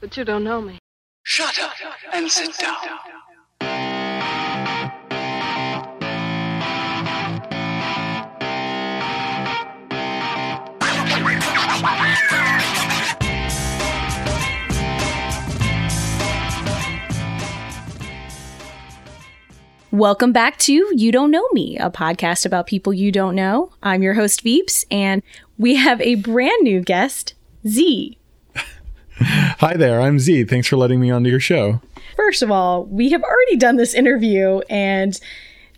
But you don't know me. Shut up and sit down. Welcome back to You Don't Know Me, a podcast about people you don't know. I'm your host, Veeps, and we have a brand new guest, Z. Hi there, I'm Z. Thanks for letting me onto your show. First of all, we have already done this interview, and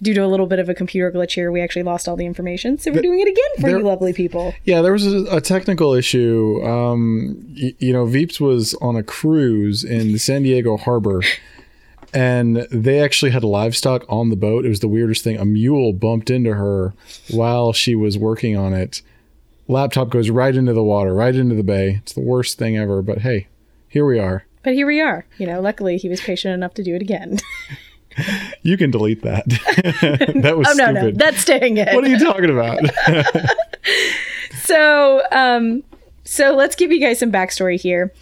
due to a little bit of a computer glitch here, we actually lost all the information. So we're doing it again for there- you lovely people. Yeah, there was a, a technical issue. Um, y- you know, Veeps was on a cruise in the San Diego harbor, and they actually had livestock on the boat. It was the weirdest thing. A mule bumped into her while she was working on it. Laptop goes right into the water, right into the bay. It's the worst thing ever, but hey, here we are. But here we are. You know, luckily he was patient enough to do it again. You can delete that. that was oh, no, stupid. no, that's staying in. what are you talking about? So, um, so let's give you guys some backstory here.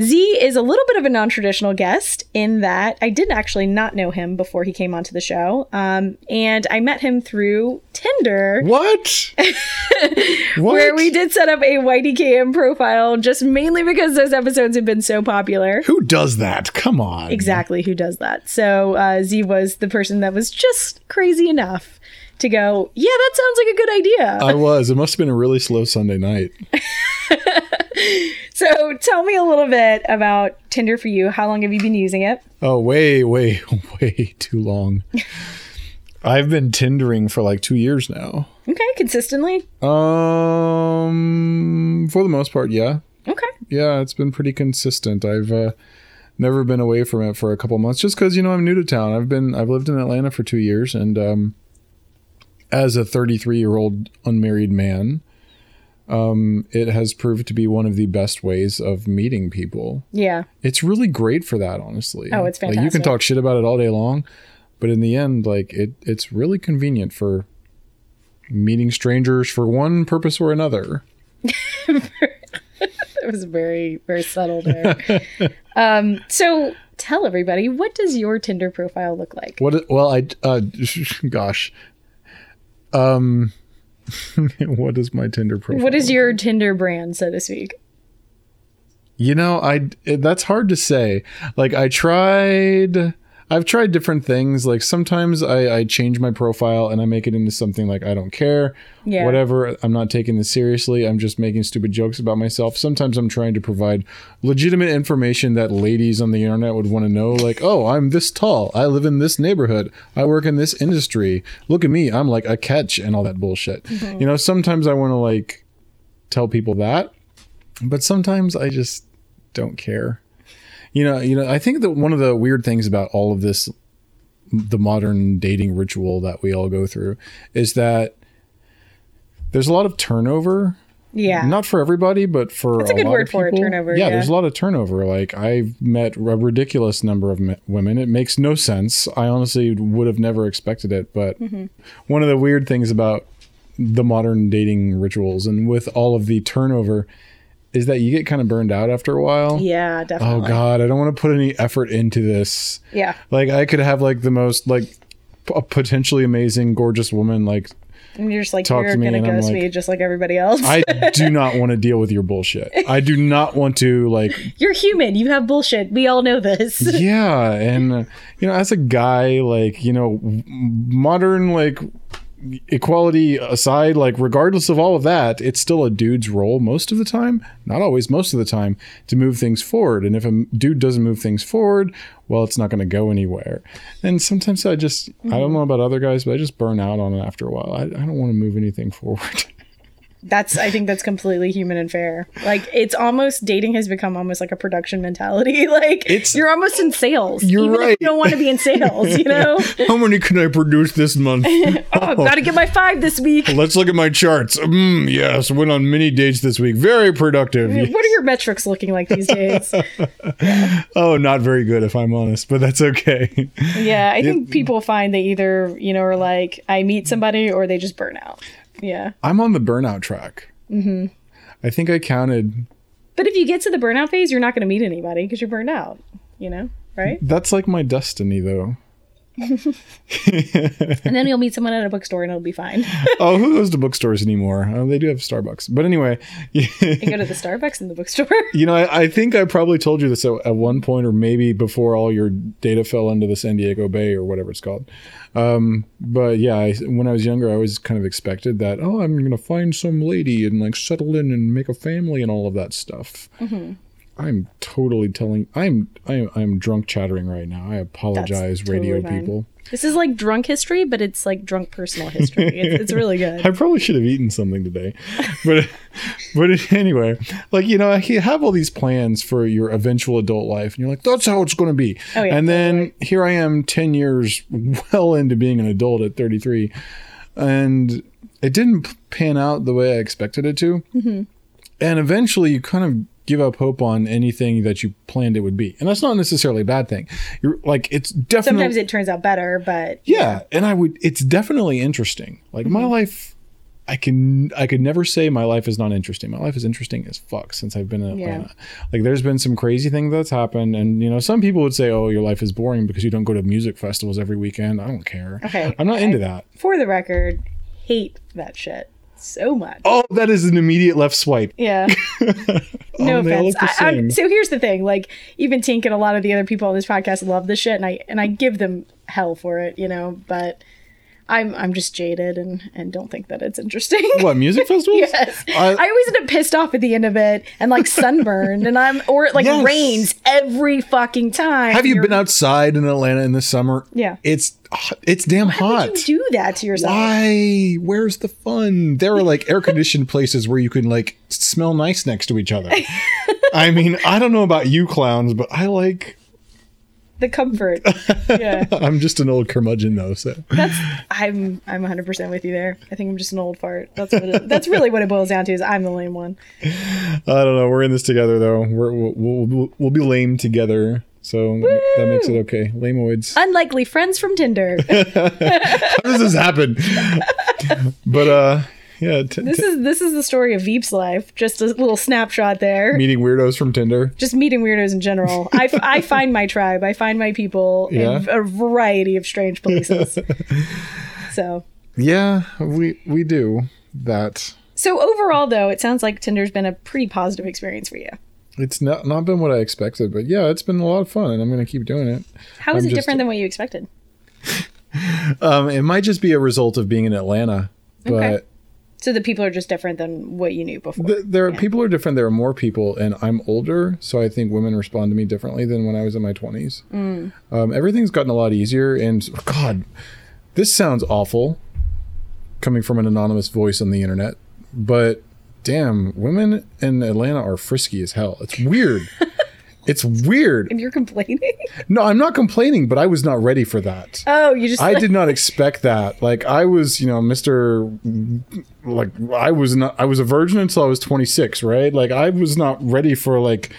Z is a little bit of a non-traditional guest in that I did actually not know him before he came onto the show, um, and I met him through Tinder, what? what? where we did set up a YDKM profile just mainly because those episodes have been so popular. Who does that? Come on. Exactly, who does that? So uh, Z was the person that was just crazy enough to go, yeah, that sounds like a good idea. I was. It must have been a really slow Sunday night. so tell me a little bit about Tinder for you. How long have you been using it? Oh, way, way, way too long. I've been Tindering for like two years now. Okay, consistently. Um, for the most part, yeah, Okay. yeah, it's been pretty consistent. I've uh, never been away from it for a couple months, just because you know I'm new to town. I've been I've lived in Atlanta for two years, and um, as a 33 year old unmarried man, um, it has proved to be one of the best ways of meeting people. Yeah. it's really great for that honestly Oh, it's like you can talk shit about it all day long but in the end like it it's really convenient for meeting strangers for one purpose or another It was very, very subtle there. um, so tell everybody, what does your Tinder profile look like? what well i uh gosh um what is my tinder profile What is your Tinder brand, so to speak? You know, I that's hard to say. Like I tried I've tried different things. Like sometimes I, I change my profile and I make it into something like I don't care. Yeah. Whatever. I'm not taking this seriously. I'm just making stupid jokes about myself. Sometimes I'm trying to provide legitimate information that ladies on the internet would want to know. Like, oh, I'm this tall. I live in this neighborhood. I work in this industry. Look at me. I'm like a catch and all that bullshit. Mm-hmm. You know, sometimes I want to like tell people that but sometimes I just don't care. You know, you know, I think that one of the weird things about all of this the modern dating ritual that we all go through is that there's a lot of turnover. Yeah. Not for everybody, but for That's a good lot word of for it, turnover, Yeah, yeah. there's a lot of turnover. Like I've met a ridiculous number of me- women. It makes no sense. I honestly would have never expected it. But Mm-hmm. one of the weird things about the modern dating rituals and with all of the turnover is that you get kind of burned out after a while. yeah, definitely. Oh. God, I don't want to put any effort into this. Yeah. Like I could have like the most like a potentially amazing, gorgeous woman. Like And you're just like, Talk you're to me going to and I'm ghost like- me just like everybody else. I do not want to deal with your bullshit. I do not want to like you're human. You have bullshit. We all know this. yeah and uh, you know as a guy like you know modern like equality aside like regardless of all of that it's still a dude's role most of the time not always most of the time to move things forward. And if a dude doesn't move things forward well it's not going to go anywhere. And sometimes i just i don't mm-hmm. know about other guys but i just burn out on it after a while. I, I don't want to move anything forward That's I think that's completely human and fair. Like it's almost dating has become almost like a production mentality. Like It's- you're almost in sales. You're even If right. you don't want to be in sales, you know? how many can i produce this month oh, gotta get my five this week. Let's look at my charts. Mm, yes, went on many dates this week. Very productive. What are your metrics looking like these days? Oh, not very good if I'm honest, but that's okay. yeah, I think people find they either, you know, are like, I meet somebody or they just burn out. Yeah. I'm on the burnout track. Mm-hmm. I think I counted But if you get to the burnout phase, you're not going to meet anybody because you're burned out. You know, right? That's like my destiny, though. and then you'll meet someone at a bookstore and it'll be fine. oh, who goes to bookstores anymore? Oh, they do have Starbucks. But anyway, you go to the Starbucks in the bookstore. you know, I, I, think I probably told you this at, at, one point, or maybe before all your data fell into the San Diego Bay or whatever it's called. Um, but yeah, I, when I was younger, I always kind of expected that, oh, I'm going to find some lady and like settle in and make a family and all of that stuff. Mm-hmm. I'm totally telling. I'm I'm I'm drunk chattering right now. I apologize, totally radio fine. people. This is like drunk history, but it's like drunk personal history. It's, it's really good. I probably should have eaten something today, but but anyway, like you know, you have all these plans for your eventual adult life, and you're like, that's how it's going to be. Oh, yeah, and then totally. here I am, ten years well into being an adult at 33, and it didn't pan out the way I expected it to. Mm-hmm. And eventually, you kind of give up hope on anything that you planned it would be. And that's not necessarily a bad thing. You're like it's definitely Sometimes it turns out better, but yeah, yeah. and I would it's definitely interesting. Like mm-hmm. my life I can I could never say my life is not interesting. My life is interesting as fuck since I've been in Atlanta. Yeah. Like there's been some crazy thing that's happened and you know some people would say oh your life is boring because you don't go to music festivals every weekend. I don't care. Okay. I'm not into that. For the record, hate that shit so much. Oh, that is an immediate left swipe. Yeah. no oh, offense. I, so here's the thing: like even Tink and a lot of the other people on this podcast love this shit, and I and I give them hell for it, you know. But I'm I'm just jaded and and don't think that it's interesting. What music festivals? yes, I, I, always end up pissed off at the end of it and like sunburned, and I'm or it like yes. rains every fucking time. Have you been outside in Atlanta in the summer? Yeah, it's it's damn Why hot. Do that to yourself? Why? Where's the fun? There are like air conditioned places where you can like smell nice next to each other. I mean, I don't know about you clowns, but I like the comfort. Yeah. I'm just an old curmudgeon though, so that's I'm I'm 100 percent with you there. I think I'm just an old fart. That's what it, that's really what it boils down to. Is I'm the lame one. I don't know. We're in this together though. We're, we'll, we'll, we'll be lame together. So Woo! that makes it okay. Lameoids. Unlikely friends from Tinder. How does this happen? but uh yeah. T- this is this is the story of Veep's life. Just a little snapshot there. Meeting weirdos from Tinder. Just meeting weirdos in general. I, f- I find my tribe. I find my people yeah. in a variety of strange places. so. Yeah, we we do that. So overall, though, it sounds like Tinder's been a pretty positive experience for you. It's not not been what I expected, but yeah, it's been a lot of fun, and I'm going to keep doing it. How is I'm it different than what you expected? um, it might just be a result of being in Atlanta, but okay. So the people are just different than what you knew before. The, there are yeah. people are different. There are more people, and I'm older, so I think women respond to me differently than when I was in my 20s. Mm. Um, everything's gotten a lot easier, and God, this sounds awful, coming from an anonymous voice on the internet, but damn, women in Atlanta are frisky as hell. It's weird. It's weird. And you're complaining? No, I'm not complaining, but I was not ready for that. Oh, you just I did not expect that. Like I was, you know, Mr. like I was not I was a virgin until I was 26, right? Like I was not ready for like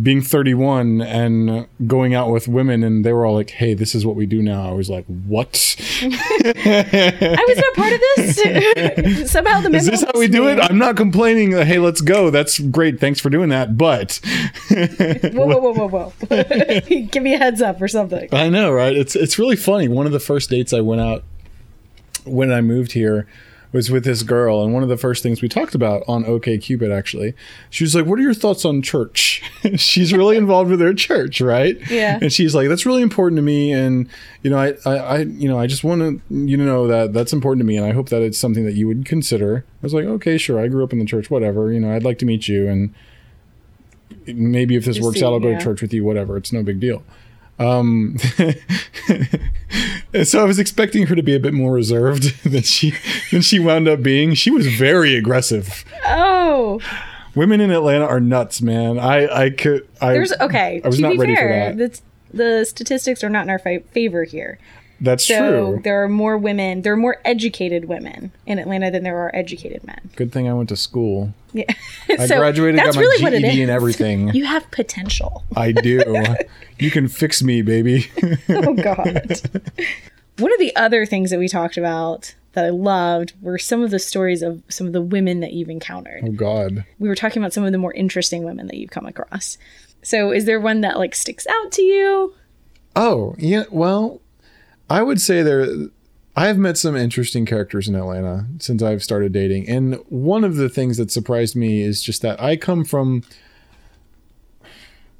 being 31 and going out with women and they were all like hey this is what we do now. I was like what? I was not part of this. Somehow the is this how we do it? I'm not complaining uh, hey let's go. That's great. Thanks for doing that. But whoa whoa whoa whoa whoa. Give me a heads up or something. I know right? It's it's really funny. One of the first dates i went out when i moved here was with this girl, and one of the first things we talked about on OK Cupid actually, she was like, "What are your thoughts on church?" she's really involved with her church, right? Yeah. And she's like, "That's really important to me, and you know, I, I, I you know, I just want to, you know that that's important to me, and I hope that it's something that you would consider." I was like, "Okay, sure. I grew up in the church. Whatever. You know, I'd like to meet you, and maybe if this just works see, out, I'll go yeah. to church with you. Whatever. It's no big deal." Um, so I was expecting her to be a bit more reserved than she than she wound up being. She was very aggressive. Oh. Women in Atlanta are nuts, man. I I could I There's okay. I was to not ready fair, for that. The, the statistics are not in our fa- favor here. That's so true. There are more women, there are more educated women in Atlanta than there are educated men. Good thing I went to school. Yeah. I so graduated, got my really GED and everything. You have potential. I do. you can fix me, baby. oh God. One of the other things that we talked about that I loved were some of the stories of some of the women that you've encountered. Oh God. We were talking about some of the more interesting women that you've come across. So, is there one that like sticks out to you? Oh yeah. Well, I would say there. I've met some interesting characters in Atlanta since I've started dating, and one of the things that surprised me is just that I come from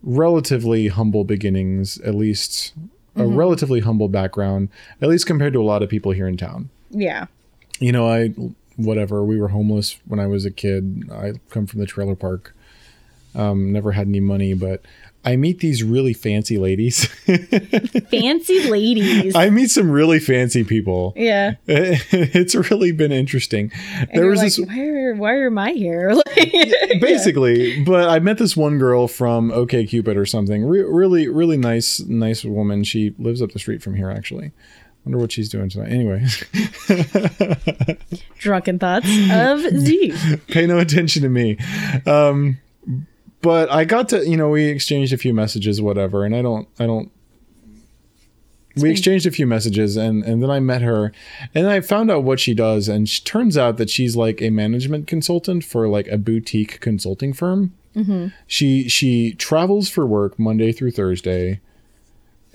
relatively humble beginnings, at least a relatively humble background, at least compared to a lot of people here in town. Yeah. you know, I whatever. We were homeless when I was a kid. I come from the trailer park. Um, never had any money, but I meet these really fancy ladies. Fancy ladies. I meet some really fancy people. yeah. It's really been interesting. And there was like, this why, are, why I here? Like, basically, but I met this one girl from OK Cupid or something. Re- really, really nice, nice woman. She lives up the street from here, actually. Wonder what she's doing tonight. Anyway, Drunken thoughts of Z. pay no attention to me. Um, but I got to, you know, we exchanged a few messages, whatever, and I don't, I don't. We exchanged a few messages, and and then I met her, and I found out what she does, and she, turns out that she's like a management consultant for like a boutique consulting firm. Mm-hmm. She she travels for work Monday through Thursday,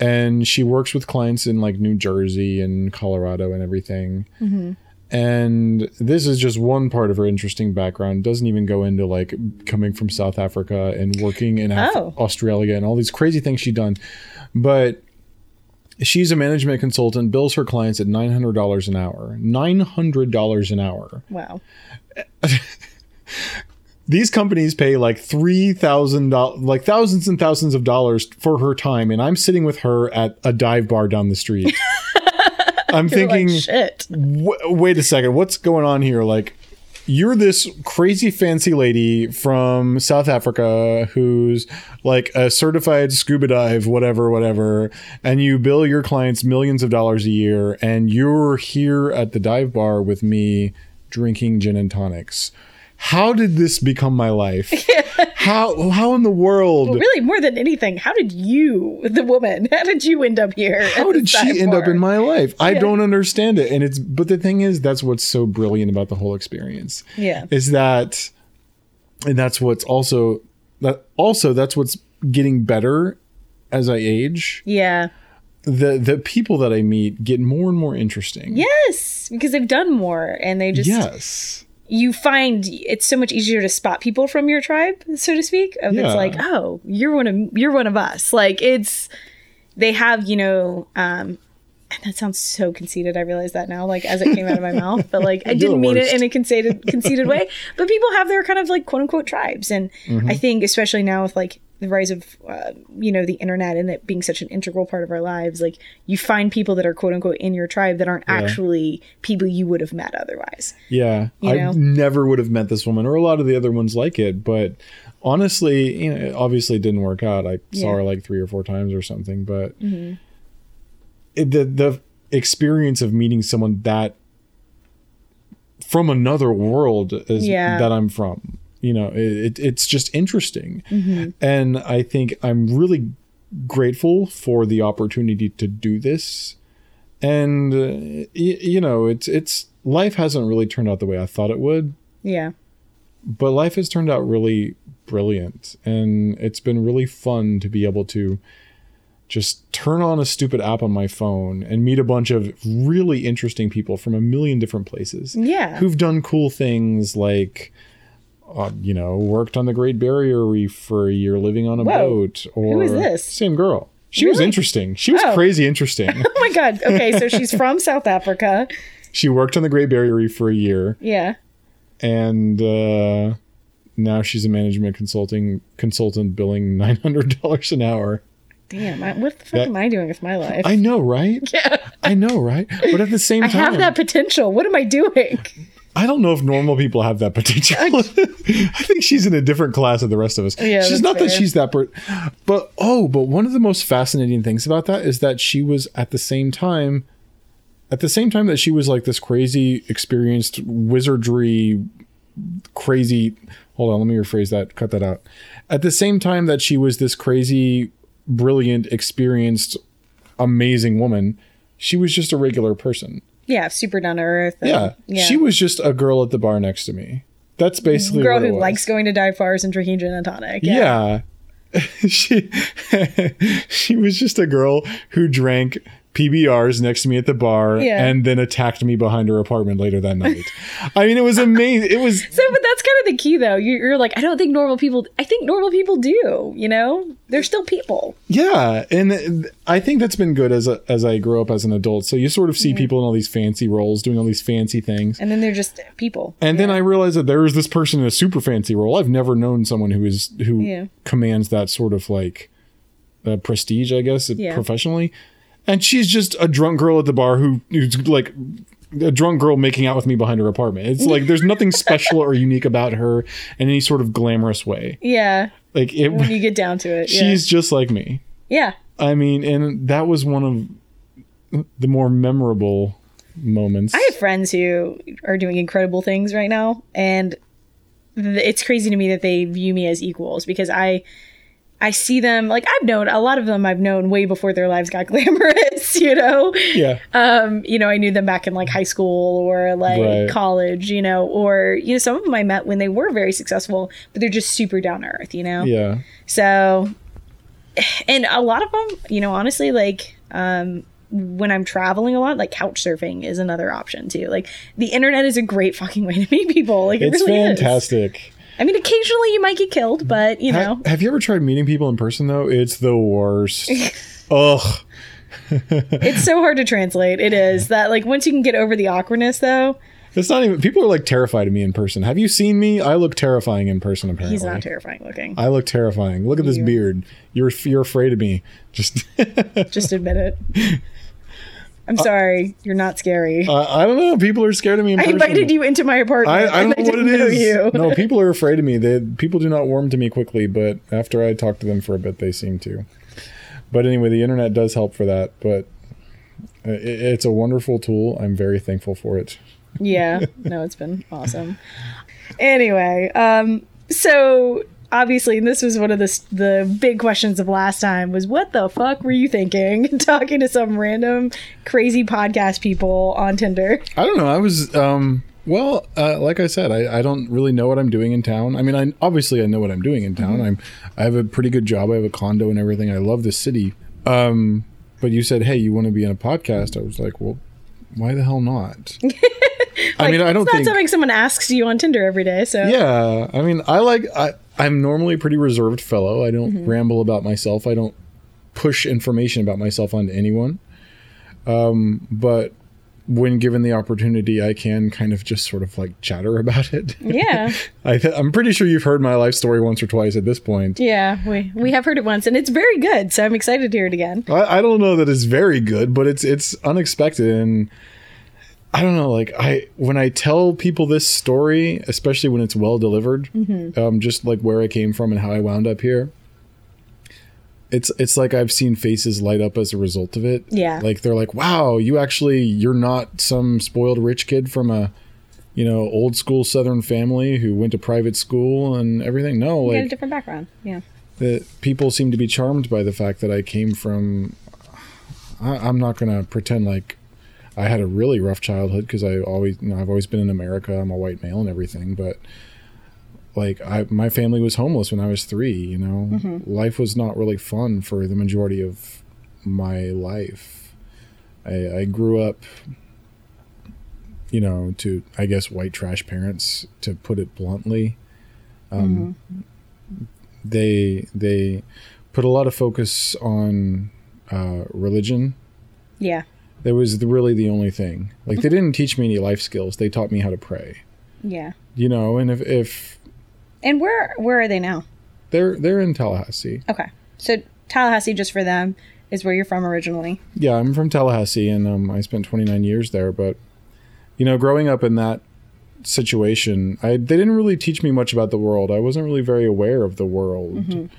and she works with clients in like New Jersey and Colorado and everything. Mm-hmm. And this is just one part of her interesting background. Doesn't even go into like coming from South Africa and working in Af- Oh. Australia and all these crazy things she's done. But she's a management consultant, bills her clients at nine hundred dollars an hour. Nine hundred dollars an hour. Wow. These companies pay like three thousand dollars, like thousands and thousands of dollars for her time, and I'm sitting with her at a dive bar down the street. I'm thinking, like, shit. w- wait a second, what's going on here? Like, you're this crazy fancy lady from South Africa who's like a certified scuba dive, whatever, whatever, and you bill your clients millions of dollars a year, and you're here at the dive bar with me drinking gin and tonics. How did this become my life? how how in the world? Really, more than anything, how did you, the woman, how did you end up here? how did she end up in my life? I don't understand it. And it's but the thing is that's what's so brilliant about the whole experience. Yeah. Is that and that's what's also that also that's what's getting better as I age. Yeah. The the people that I meet get more and more interesting. Yes, because they've done more and they just Yes. You find it's so much easier to spot people from your tribe, so to speak. Of Yeah. It's like, oh, you're one of you're one of us. Like it's they have, you know, um and that sounds so conceited. I realize that now, like as it came out of my mouth. But like I didn't mean it in a conceited conceited way. But people have their kind of like quote unquote tribes. And Mm-hmm. I think especially now with like the rise of uh, you know the internet and it being such an integral part of our lives like you find people that are quote unquote in your tribe that aren't actually people you would have met otherwise Yeah. You I never would have met this woman or a lot of the other ones like it, but honestly, you know, it obviously didn't work out. I saw Yeah. Mm-hmm. her like three or four times or something, but it, the the experience of meeting someone that from another world is Yeah. that I'm from, you know, it, it it's just interesting, Mm-hmm. and I think I'm really grateful for the opportunity to do this. And uh, y- you know it's it's life hasn't really turned out the way i thought it would. Yeah. But life has turned out really brilliant. And it's been really fun to be able to just turn on a stupid app on my phone and meet a bunch of really interesting people from a million different places Yeah. who've done cool things like uh, you know worked on the great barrier reef for a year living on a Whoa. boat or is this? same girl she was interesting she was Oh. crazy interesting Oh my god. Okay, so she's from South Africa. she worked on the Great Barrier Reef for a year, Yeah. and uh, now she's a management consulting consultant, billing nine hundred dollars an hour. Damn. I, what the fuck That- am I doing with my life? I know, right? yeah. I know, right? But at the same time, I have that potential. What am I doing? I don't know if normal people have that potential. I think she's in a different class of the rest of us. Yeah, she's not that she's that, per- but oh, but one of the most fascinating things about that is that she was at the same time, at the same time that she was like this crazy, experienced wizardry, crazy. Hold on, let me rephrase that. Cut that out. At the same time that she was this crazy, brilliant, experienced, amazing woman, she was just a regular person Yeah, super down to earth. and- Yeah. She was just a girl at the bar next to me. That's basically girl who was. likes going to dive bars and drinking gin and tonic. Yeah. she she was just a girl who drank PBRs next to me at the bar Yeah. and then attacked me behind her apartment later that night. I mean, it was amazing. It was So, but that's kind of the key, though. You're, you're like, I don't think normal people. I think normal people do. You know, they're still people. yeah, and I think that's been good as a, as I grew up as an adult. So you sort of see people in all these fancy roles doing all these fancy things. And then they're just people. And then I realized that there is this person in a super fancy role. I've never known someone who is who Yeah. commands that sort of like uh, prestige, I guess, Yeah. professionally. And she's just a drunk girl at the bar who who's like a drunk girl making out with me behind her apartment. It's like there's nothing special or unique about her in any sort of glamorous way. Yeah, Like it, when you get down to it. Yeah. she's just like me. yeah. I mean, and that was one of the more memorable moments. I have friends who are doing incredible things right now, and th- it's crazy to me that they view me as equals because I. I see them like I've known a lot of them I've known way before their lives got glamorous, you know. yeah. Um, you know, I knew them back in like high school or like Right. college, you know, or you know, some of them I met when they were very successful, but they're just super down to earth, you know. Yeah. So, and a lot of them, you know, honestly, like, um, when I'm traveling a lot, like couch surfing is another option too. Like the internet is a great fucking way to meet people. Like it It's really is. I mean, occasionally you might get killed, but you know, Ha- have you ever tried meeting people in person though? It's the worst. Ugh. it's so hard to translate. It is that like once you can get over the awkwardness, though, It's not even people are like terrified of me in person. Have you seen me? I look terrifying in person apparently. he's not terrifying looking. I look terrifying. Look at this You- beard. You're you're afraid of me. Just Just admit it. I'm sorry, you're not scary. I, I don't know. People are scared of me in I person. invited you into my apartment. I, I don't know what it is. You. No, people are afraid of me. They people do not warm to me quickly, but after I talk to them for a bit, they seem to. But anyway, the internet does help for that. But i it's a wonderful tool. I'm very thankful for it. yeah no it's been awesome anyway um so obviously and this was one of the the big questions of last time was what the fuck were you thinking talking to some random crazy podcast people on tinder I don't know. I was um well, uh, like I said, I, I don't really know what I'm doing in town. I mean, I obviously I know what I'm doing in town. I'm I have a pretty good job. I have a condo and everything. I love the city. Um, but you said, hey, you want to be in a podcast? I was like, well, why the hell not? I mean, I don't it's not think. something someone asks you on tinder every day so Yeah, I mean, I like I I'm normally a pretty reserved fellow. I don't Mm-hmm. ramble about myself. I don't push information about myself onto anyone. Um, but when given the opportunity, I can kind of just sort of like chatter about it. yeah I th- I'm pretty sure you've heard my life story once or twice at this point. yeah we we have heard it once and it's very good so i'm excited to hear it again I, I don't know that it's very good, but it's it's unexpected and I don't know. Like I when I tell people this story, especially when it's well delivered, um, just like where I came from and how I wound up here. It's it's like I've seen faces light up as a result of it. Yeah. Like they're like, "Wow, you actually you're not some spoiled rich kid from a, you know, old school Southern family who went to private school and everything." No, you got a like different background yeah that people seem to be charmed by the fact that I came from. I, I'm not gonna pretend like I had a really rough childhood because I always, you know, I've always been in America. I'm a white male and everything, but like I, my family was homeless when I was three. You know, life was not really fun for the majority of my life. I, I grew up, you know, to I guess white trash parents, to put it bluntly. Um, They they put a lot of focus on uh, religion yeah that was the, really the only thing. Like they didn't teach me any life skills. They taught me how to pray. yeah You know, and if if and where where are they now they're they're in Tallahassee. okay so tallahassee just for them is where you're from originally Yeah, I'm from Tallahassee and um, I spent 29 years there, but you know, growing up in that situation, I they didn't really teach me much about the world. I wasn't really very aware of the world.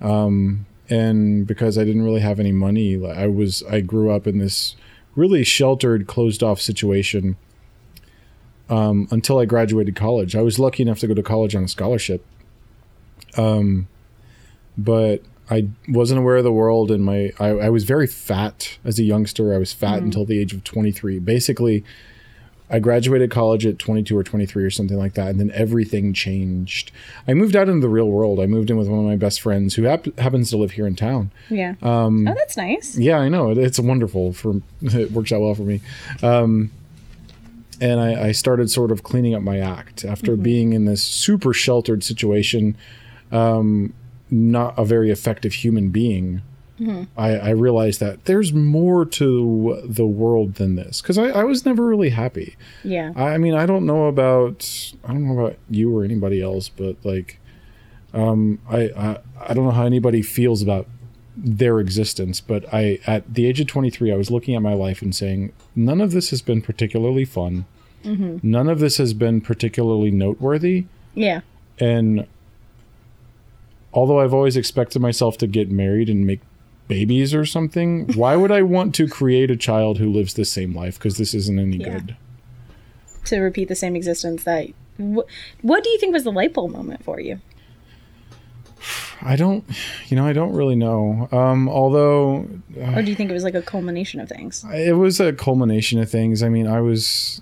Um and because I didn't really have any money, like, I was I grew up in this really sheltered, closed off situation um, until I graduated college. I was lucky enough to go to college on a scholarship. Um, but I wasn't aware of the world, and my I, I was very fat as a youngster. I was fat until the age of 23. Basically, I graduated college at 22 or 23 or something like that, and then everything changed. I moved out into the real world. I moved in with one of my best friends who hap- happens to live here in town. Yeah. Um, oh, that's nice. Yeah, I know. It, it's wonderful. For it works out well for me. Um, and I, I started sort of cleaning up my act after being in this super sheltered situation. Um, not a very effective human being. I, I realized that there's more to the world than this because I, I was never really happy. Yeah. I mean, I don't know about I don't know about you or anybody else, but like, um, I, I I don't know how anybody feels about their existence. But I, at the age of 23, I was looking at my life and saying, none of this has been particularly fun. None of this has been particularly noteworthy. yeah. And although I've always expected myself to get married and make babies or something, why would I want to create a child who lives the same life? Because this isn't any Yeah. good. To repeat the same existence that. Wh- what do you think was the light bulb moment for you? I don't, you know, I don't really know. Um, although Or do you think it was like a culmination of things? it was a culmination of things. I mean, I was,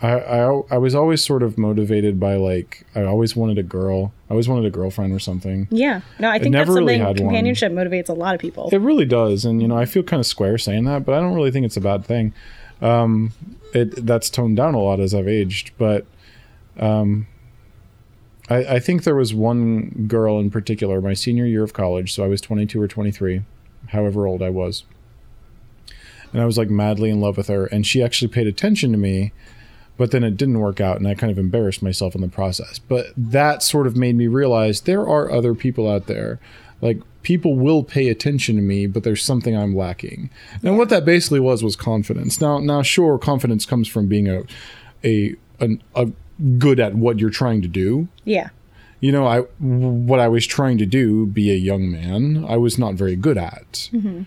I, I, I was always sort of motivated by like, I always wanted a girl. I always wanted a girlfriend or something. Yeah. No, I think that's never really something had one. companionship motivates a lot of people. It really does, and you know, I feel kind of square saying that, but I don't really think it's a bad thing. Um, it that's toned down a lot as I've aged, but um, I, I think there was one girl in particular, my senior year of college, so I was 22 or 23, however old I was, and I was like madly in love with her, and she actually paid attention to me. But then it didn't work out, and I kind of embarrassed myself in the process. But that sort of made me realize there are other people out there. Like people will pay attention to me but there's something i'm lacking. And what that basically was was confidence. Now now sure confidence comes from being a a, an, a good at what you're trying to do. Yeah. you know i what i was trying to do be a young man i was not very good at mm-hmm.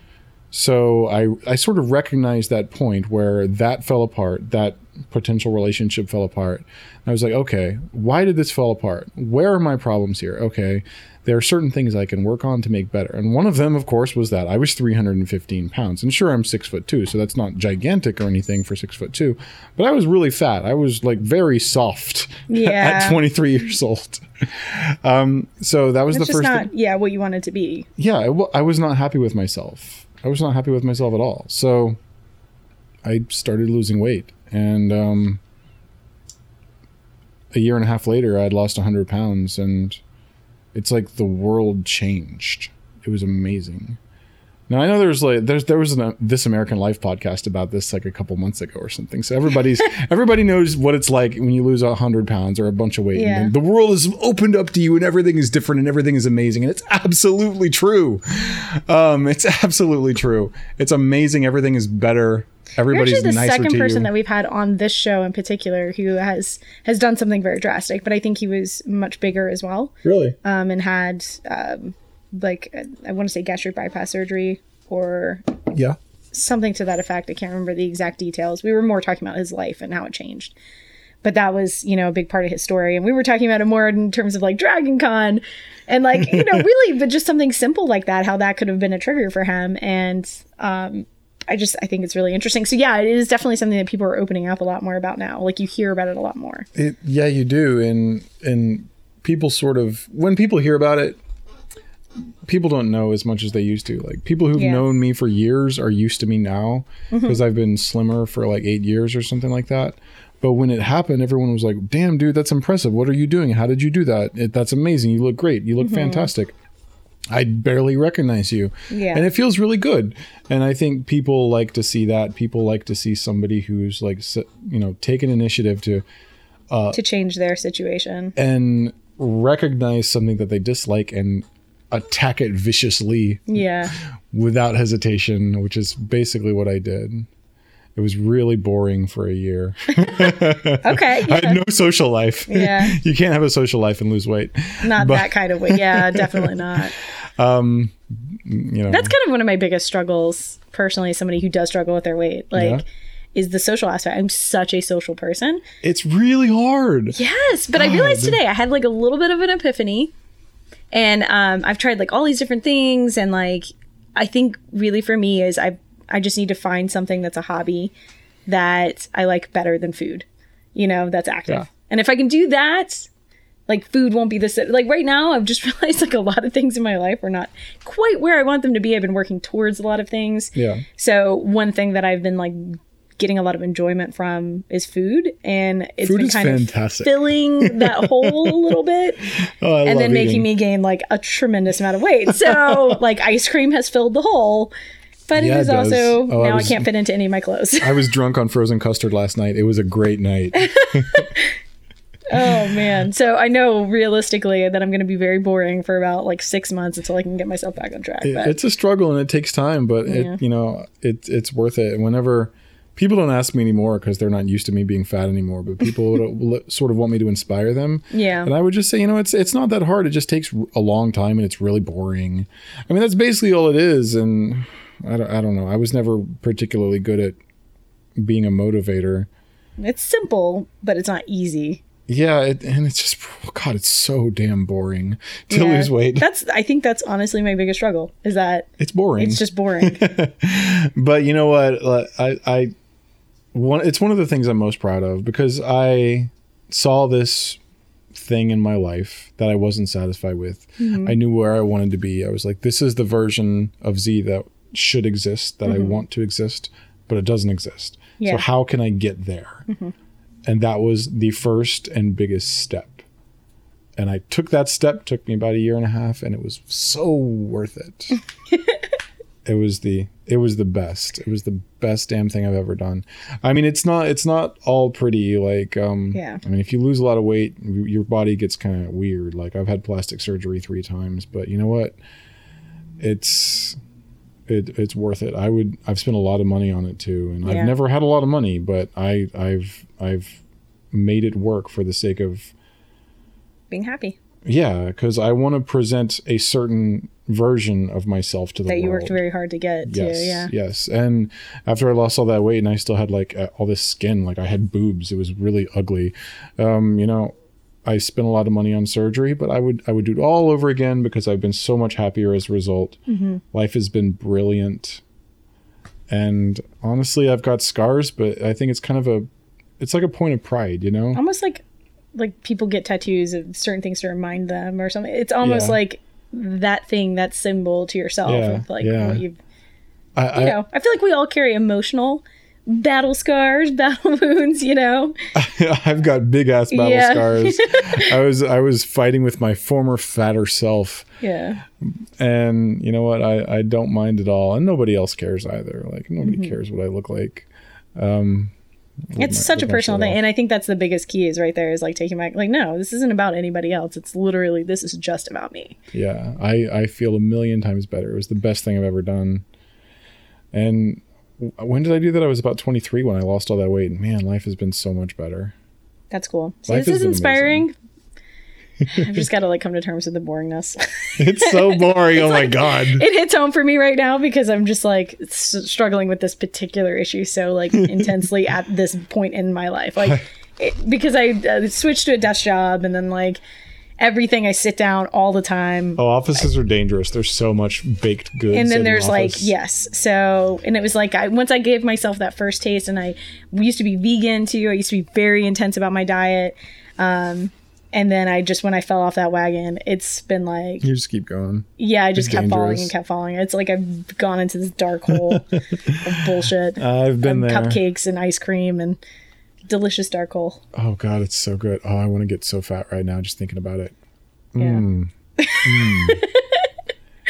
So i i sort of recognized that point where that fell apart that potential relationship fell apart. I was like okay why did this fall apart? Where are my problems here? Okay there are certain things i can work on to make better. And one of them of course was that i was 315 pounds. And sure i'm six foot two so that's not gigantic or anything for six foot two but i was really fat. I was like very soft Yeah. at 23 years old. Um so that was It's the first not, yeah, what you wanted to be. yeah, I, w- I was not happy with myself. I was not happy with myself at all. So I started losing weight. And um, a year and a half later, I had lost 100 pounds. And it's like the world changed. It was amazing. Now I know there's like there's there was an This American Life podcast about this like a couple months ago or something. So everybody's everybody knows what it's like when you lose a hundred pounds or a bunch of weight. Yeah. And the world is opened up to you and everything is different and everything is amazing and it's absolutely true. Um, it's absolutely true. It's amazing. Everything is better. You're Everybody's actually the nicer second person that we've had on this show in particular who has has done something very drastic, but I think he was much bigger as well, really? um, and had um, like I want to say gastric bypass surgery or Yeah. something to that effect. I can't remember the exact details. We were more talking about his life and how it changed. But that was, you know, a big part of his story. And we were talking about it more in terms of like Dragon Con and like, you know, really, but just something simple like that, how that could have been a trigger for him. And um I just I think it's really interesting. So yeah, it is definitely something that people are opening up a lot more about now. Like you hear about it a lot more. It, yeah, you do, and and people sort of when people hear about it, people don't know as much as they used to. Like people who've Yeah. known me for years are used to me now mm-hmm. because I've been slimmer for like eight years or something like that. But when it happened, everyone was like, "Damn, dude, that's impressive. What are you doing? How did you do that? It, that's amazing. You look great. You look mm-hmm. fantastic." I barely recognize you. Yeah. And it feels really good. And I think people like to see that. People like to see somebody who's like, you know, take an initiative to uh, to change their situation. and recognize something that they dislike and attack it viciously Yeah. without hesitation, which is basically what I did. It was really boring for a year. Okay. I had no social life. Yeah. you can't have a social life and lose weight. Not but- that kind of way. Yeah, definitely not. Um, You know, That's kind of one of my biggest struggles personally, somebody who does struggle with their weight. Like Yeah. is the social aspect. I'm such a social person. it's really hard. Yes, but I realized today I had like a little bit of an epiphany And um, I've tried like all these different things, and like I think really for me is I I just need to find something that's a hobby that I like better than food. You know, that's active. Yeah. And if I can do that, like food won't be the sa- like right now. I've just realized like a lot of things in my life are not quite where I want them to be. I've been working towards a lot of things. Yeah. So one thing that I've been like getting a lot of enjoyment from is food, and it's Food been kind fantastic. of filling that hole a little bit, Oh, I and then making me gain like a tremendous amount of weight. So like ice cream has filled the hole, but Yeah, it is it also Oh, now I, was- can't fit into any of my clothes. I was drunk on frozen custard last night. It was a great night. oh man! So I know realistically that I'm going to be very boring for about like six months until I can get myself back on track. But it's a struggle and it takes time, but Yeah. it you know it it's worth it. Whenever people don't ask me anymore because they're not used to me being fat anymore, but people sort of want me to inspire them. yeah, And I would just say, you know, it's it's not that hard. It just takes a long time and it's really boring. I mean, that's basically all it is. And I don't, I don't know. I was never particularly good at being a motivator. it's simple, but it's not easy. Yeah, it, and it's just oh God, it's so damn boring to Yeah. lose weight. That's I think that's honestly my biggest struggle is that It's boring. it's just boring. but you know what? I, I, one, it's one of the things I'm most proud of because I saw this thing in my life that I wasn't satisfied with. Mm-hmm. I knew where I wanted to be. I was like, this is the version of Z that should exist, that I mm-hmm. want to exist, but it doesn't exist. Yeah. So how can I get there? Mm-hmm. And that was the first and biggest step. And I took that step, took me about a year and a half, and it was so worth it. it was the it was the best. It was the best damn thing I've ever done. I mean, it's not it's not all pretty. Like, um, Yeah. I mean, if you lose a lot of weight, your body gets kind of weird. Like, I've had plastic surgery three times, but you know what? It's it, it's worth it. I would. I've spent a lot of money on it too, and Yeah. I've never had a lot of money, but I I've I've made it work for the sake of Being happy yeah, because I want to present a certain version of myself to the that world. you worked very hard to get to. Yes, Yeah. yes. And after I lost all that weight and I still had like uh, all this skin, like I had boobs, it was really ugly. Um, you know, I spent a lot of money on surgery, but I would I would do it all over again because I've been so much happier as a result. Mm-hmm. Life has been brilliant, and honestly, I've got scars, but I think it's kind of a it's like a point of pride, you know. Almost like like people get tattoos of certain things to remind them or something. It's almost Yeah. like that thing, that symbol to yourself Yeah, like yeah. what you've I, you I, know. I feel like we all carry emotional battle scars, battle wounds, you know. I've got big ass battle Yeah. scars. I was I was fighting with my former fatter self. Yeah. and you know what i i don't mind at all and nobody else cares either like nobody Mm-hmm. cares what i look like um It's my- such a personal thing. And I think that's the biggest key is right there is like taking back like, no, this isn't about anybody else. It's literally this is just about me. yeah i i feel a million times better it was the best thing i've ever done and when did i do that i was about 23 when i lost all that weight man life has been so much better That's cool. Life this is inspiring. I've just got to like come to terms with the boringness. it's so boring oh my god it hits home for me right now because I'm just like s- struggling with this particular issue so like intensely at this point in my life. Like it, because I uh, switched to a desk job and then like everything I sit down all the time. oh offices are dangerous there's so much baked goods and then there's like yes so and it was like i once i gave myself that first taste and i used to be vegan too i used to be very intense about my diet um and then i just when i fell off that wagon it's been like you just keep going. Yeah i just It's kept falling and kept falling. It's like i've gone into this dark hole of bullshit. I've been there. cupcakes and ice cream and delicious dark hole. Oh god it's so good. Oh i want to get so fat right now just thinking about it. Yeah. Mm.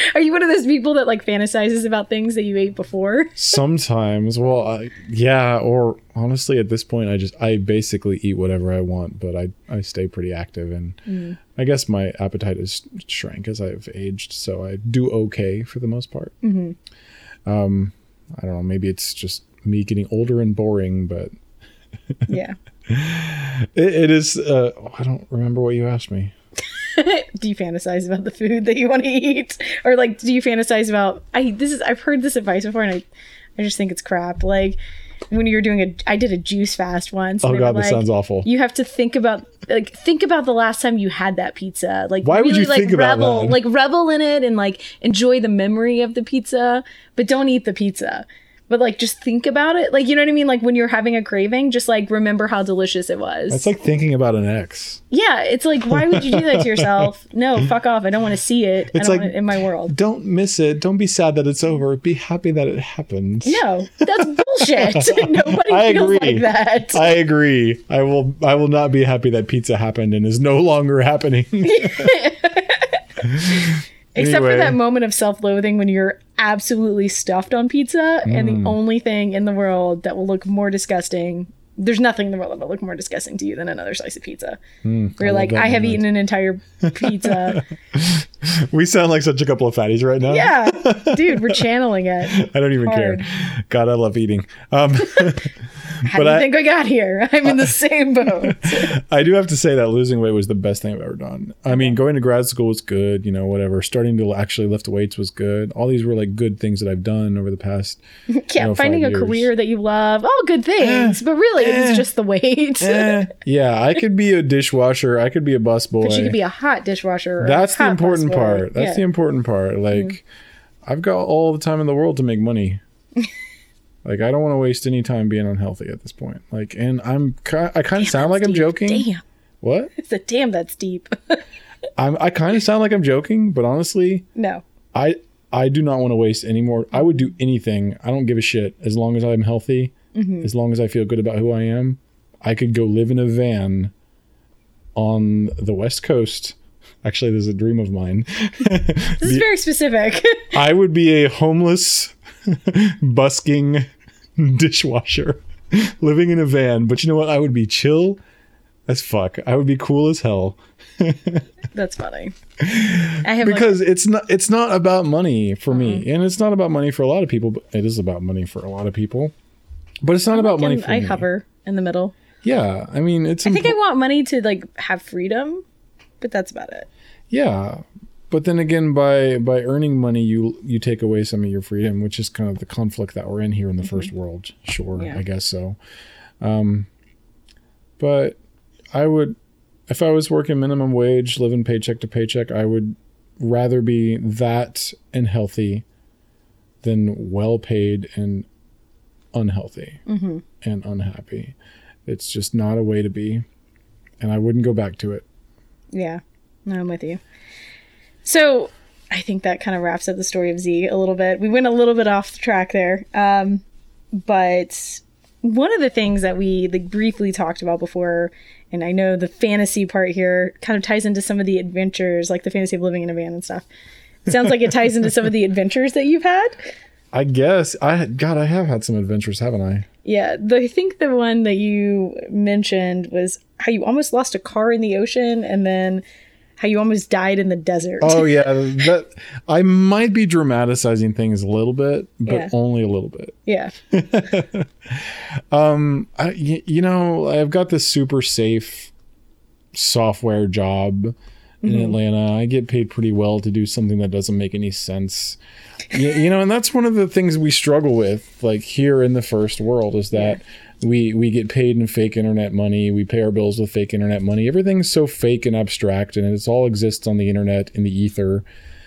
are you one of those people that like fantasizes about things that you ate before Sometimes, well, I, yeah, or honestly, at this point, I just I basically eat whatever I want, but I I stay pretty active, and Mm. I guess my appetite has shrank as I've aged, so I do okay for the most part. Mm-hmm. Um, I don't know, maybe it's just me getting older and boring, but yeah it, it is. Uh, I don't remember what you asked me. do you fantasize about the food that you want to eat or like do you fantasize about i this is i've heard this advice before and i i just think it's crap like when you're doing a I did a juice fast once. Oh god, this like, sounds awful. You have to think about like think about the last time you had that pizza. Like Why would you like, think about that? Like revel in it and like enjoy the memory of the pizza, but don't eat the pizza. But like just think about it. Like you know what I mean? Like when you're having a craving, just like remember how delicious it was. It's like thinking about an ex. yeah, it's like why would you do that to yourself? No, fuck off. I don't want to see it. It's I don't like- want it in my world. Don't miss it. Don't be sad that it's over. Be happy that it happened. No, that's bullshit. Nobody I feels agree. like that. I agree. I will. I will not be happy that pizza happened and is no longer happening. Except for that moment of self-loathing when you're absolutely stuffed on pizza, and Mm. the only thing in the world that will look more disgusting. There's nothing in the world that will look more disgusting to you than another slice of pizza. Where you're Mm, like, I have eaten an entire pizza. we sound like such a couple of fatties right now. yeah, dude, we're channeling it. I don't even Hard. care. God, I love eating. Um, How But do you I- think I got here? I'm in the same boat. I do have to say that losing weight was the best thing I've ever done. I mean, going to grad school was good, you know, whatever. Starting to actually lift weights was good. All these were like good things that I've done over the past. Yeah, know, finding a career that you love, all good things, but really eh, it's just the weight. Eh, yeah, I could be a dishwasher. I could be a busboy. But you could be a hot dishwasher. That's a the hot important part. That's Yeah. the important part. Like, I've got all the time in the world to make money. like, I don't want to waste any time being unhealthy at this point. Like, and I'm, I kind of sound like I'm Deep. joking. Damn, What? it's a damn that's deep. I'm, I kind of sound like I'm joking, but honestly, no, I, I do not want to waste any more. I would do anything. I don't give a shit as long as I'm healthy, mm-hmm. as long as I feel good about who I am. I could go live in a van on the West Coast. Actually, this is a dream of mine. this is very specific. I would be a homeless, busking dishwasher living in a van. But you know what? I would be chill as fuck. I would be cool as hell that's funny. I have like, because it's not it's not about money for me, mm-hmm. and it's not about money for a lot of people. But it is about money for a lot of people. But it's not about money and for I me. hover in the middle. Yeah, I mean it's. I think I want money to like have freedom, but that's about it. Yeah. But then again, by by earning money, you you take away some of your freedom, which is kind of the conflict that we're in here in the first world. Sure, Yeah. I guess so. Um, but I would, if I was working minimum wage, living paycheck to paycheck, I would rather be that and healthy than well paid and unhealthy and unhappy. It's just not a way to be, and I wouldn't go back to it. Yeah, no, I'm with you. So I think that kind of wraps up the story of Z a little bit. We went a little bit off the track there, um, but one of the things that we like briefly talked about before, and I know the fantasy part here kind of ties into some of the adventures, like the fantasy of living in a van and stuff. Sounds like it ties into some of the adventures that you've had. I guess I God, I have had some adventures, haven't I? Yeah, the, I think the one that you mentioned was how you almost lost a car in the ocean, and then how you almost died in the desert. Oh yeah, that I might be dramatizing things a little bit, but Yeah. only a little bit. yeah, um, I, y- you know, I've got this super safe software job in mm-hmm. Atlanta. I get paid pretty well to do something that doesn't make any sense. You, you know, and that's one of the things we struggle with, like here in the first world, is that we we get paid in fake internet money. We pay our bills with fake internet money. Everything's so fake and abstract, and it's all exists on the internet in the ether.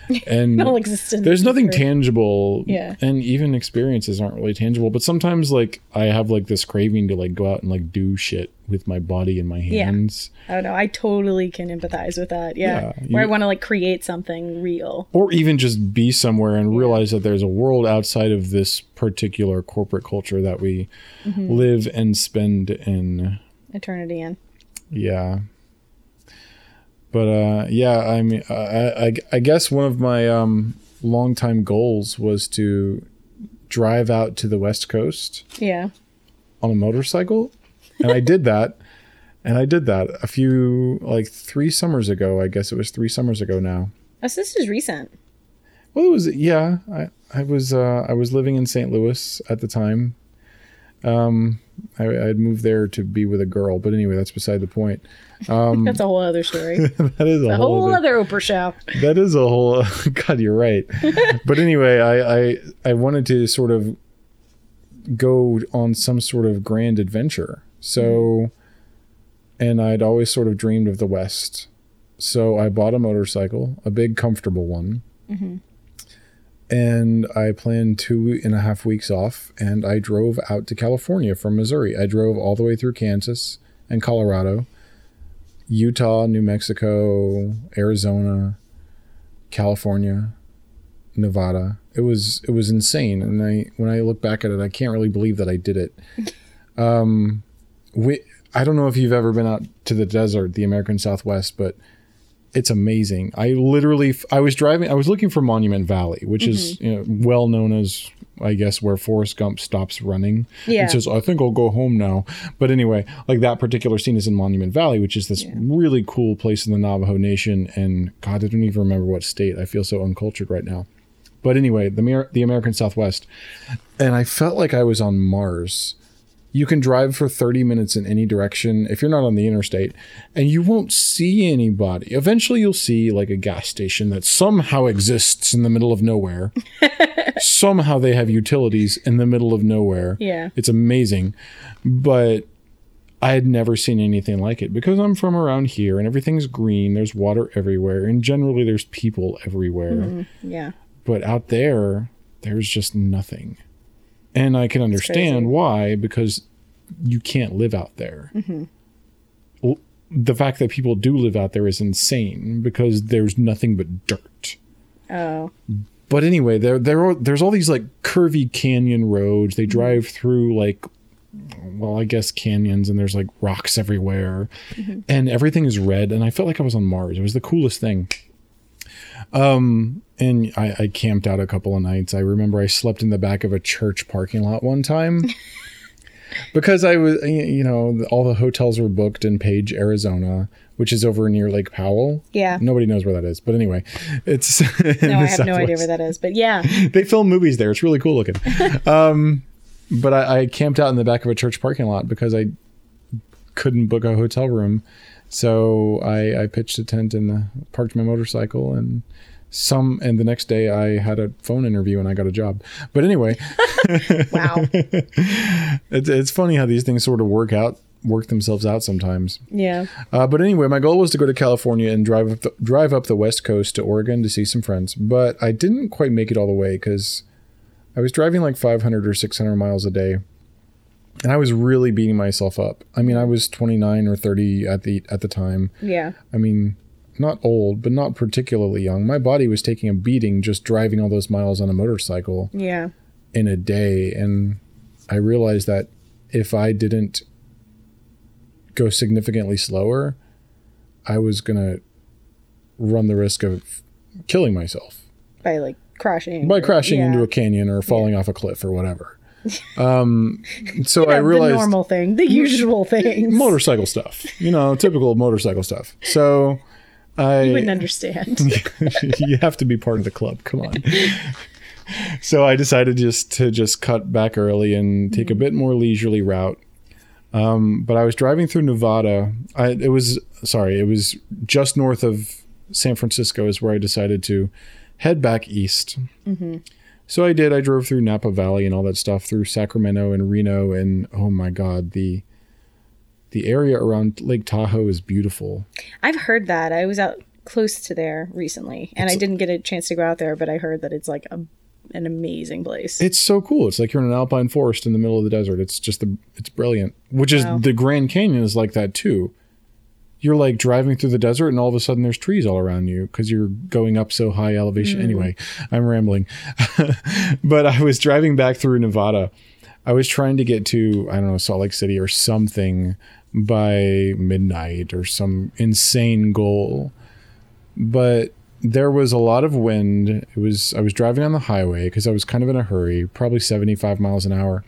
And there's nothing tangible. tangible Yeah. and even experiences aren't really tangible but sometimes like i have like this craving to like go out and like do shit with my body and my hands Oh no, I totally can empathize with that. Yeah, Yeah, where I want to like create something real. or even just be somewhere and realize that there's a world outside of this particular corporate culture that we Mm-hmm. live and spend in Eternity in. yeah but uh yeah i mean i i, I guess one of my um longtime goals was to drive out to the west coast Yeah. on a motorcycle and i did that and i did that a few like three summers ago i guess it was three summers ago now Oh, so this is recent. well it was yeah i i was uh i was living in st louis at the time um i i'd moved there to be with a girl but anyway that's beside the point That's a whole other story. that is a, a whole, whole other, Oprah show. that is a whole god you're right but anyway I, I i wanted to sort of go on some sort of grand adventure. So, and I'd always sort of dreamed of the West. So I bought a motorcycle, a big, comfortable one. And I planned two and a half weeks off, and I drove out to California from Missouri. I drove all the way through Kansas and Colorado, Utah, New Mexico, Arizona, California, Nevada. It was it was insane, and I when I look back at it, I can't really believe that I did it. Um, we I don't know if you've ever been out to the desert, the American Southwest, but it's amazing. I literally I was driving. I was looking for Monument Valley, which is mm-hmm. you know, well known as I guess where Forrest Gump stops running Yeah. and says, "I think I'll go home now." But anyway, like that particular scene is in Monument Valley, which is this really cool place in the Navajo Nation. And God, I don't even remember what state. I feel so uncultured right now. But anyway, the the American Southwest, and I felt like I was on Mars. You can drive for 30 minutes in any direction if you're not on the interstate, and you won't see anybody. Eventually, you'll see like a gas station that somehow exists in the middle of nowhere. somehow they have utilities in the middle of nowhere. Yeah. It's amazing. But I had never seen anything like it because I'm from around here and everything's green. There's water everywhere, and generally there's people everywhere mm-hmm. Yeah. but out there there's just nothing and i can understand why because you can't live out there. Mm-hmm. L- the fact that people do live out there is insane because there's nothing but dirt. Oh. but anyway there there are, there's all these like curvy canyon roads. They mm-hmm. drive through like well i guess canyons and there's like rocks everywhere. Mm-hmm. And everything is red and i felt like i was on mars. It was the coolest thing um and I, I camped out a couple of nights i remember i slept in the back of a church parking lot one time because i was you know all the hotels were booked in page arizona which is over near lake powell Yeah. nobody knows where that is but anyway it's No, I have no idea where that is, but yeah. they film movies there. It's really cool looking. um, but I, I camped out in the back of a church parking lot because I couldn't book a hotel room. So I, I pitched a tent and uh, parked my motorcycle and some. And the next day I had a phone interview and I got a job. But anyway, Wow. it's, it's funny how these things sort of work out, work themselves out sometimes. Yeah. Uh, but anyway, my goal was to go to California and drive up the, drive up the west coast to Oregon to see some friends. But I didn't quite make it all the way because I was driving like 500 or 600 miles a day, and I was really beating myself up. I mean, I was 29 or 30 at the at the time. Yeah. I mean, not old, but not particularly young. My body was taking a beating just driving all those miles on a motorcycle Yeah. in a day and i realized that if i didn't go significantly slower i was going to run the risk of killing myself By like crashing. by crashing yeah. into a canyon or falling off a cliff or whatever um so i realized the normal thing, the usual things. motorcycle stuff you know typical motorcycle stuff so i You wouldn't understand. you have to be part of the club. Come on. so I decided just to just cut back early and take a bit more leisurely route. Um, but I was driving through Nevada. I, it was sorry, it was just north of San Francisco is where I decided to head back east. So I did. I drove through Napa Valley and all that stuff through Sacramento and Reno, and oh my God, the the area around Lake Tahoe is beautiful. I've heard that. I was out close to there recently, and I didn't get a chance to go out there, but I heard that it's like a, an amazing place. It's so cool. It's like you're in an alpine forest in the middle of the desert. It's just the it's brilliant. Which is the Grand Canyon is like that too. You're like driving through the desert and all of a sudden there's trees all around you because you're going up so high elevation. Mm. Anyway, I'm rambling. but I was driving back through Nevada. I was trying to get to I don't know Salt Lake City or something by midnight or some insane goal. But there was a lot of wind. It was I was driving on the highway because I was kind of in a hurry, probably 75 miles an hour.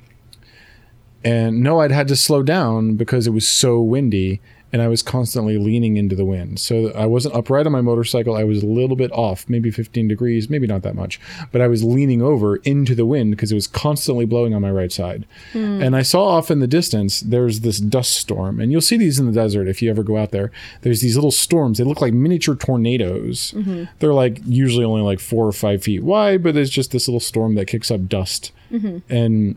And no, I'd had to slow down because it was so windy and I was constantly leaning into the wind. So I wasn't upright on my motorcycle. I was a little bit off, maybe 15 degrees, maybe not that much, but I was leaning over into the wind because it was constantly blowing on my right side. Hmm. And I saw off in the distance there's this dust storm, and you'll see these in the desert if you ever go out there. There's these little storms. They look like miniature tornadoes. Mm-hmm. They're like usually only like four or five feet wide, but there's just this little storm that kicks up dust. Mm-hmm. And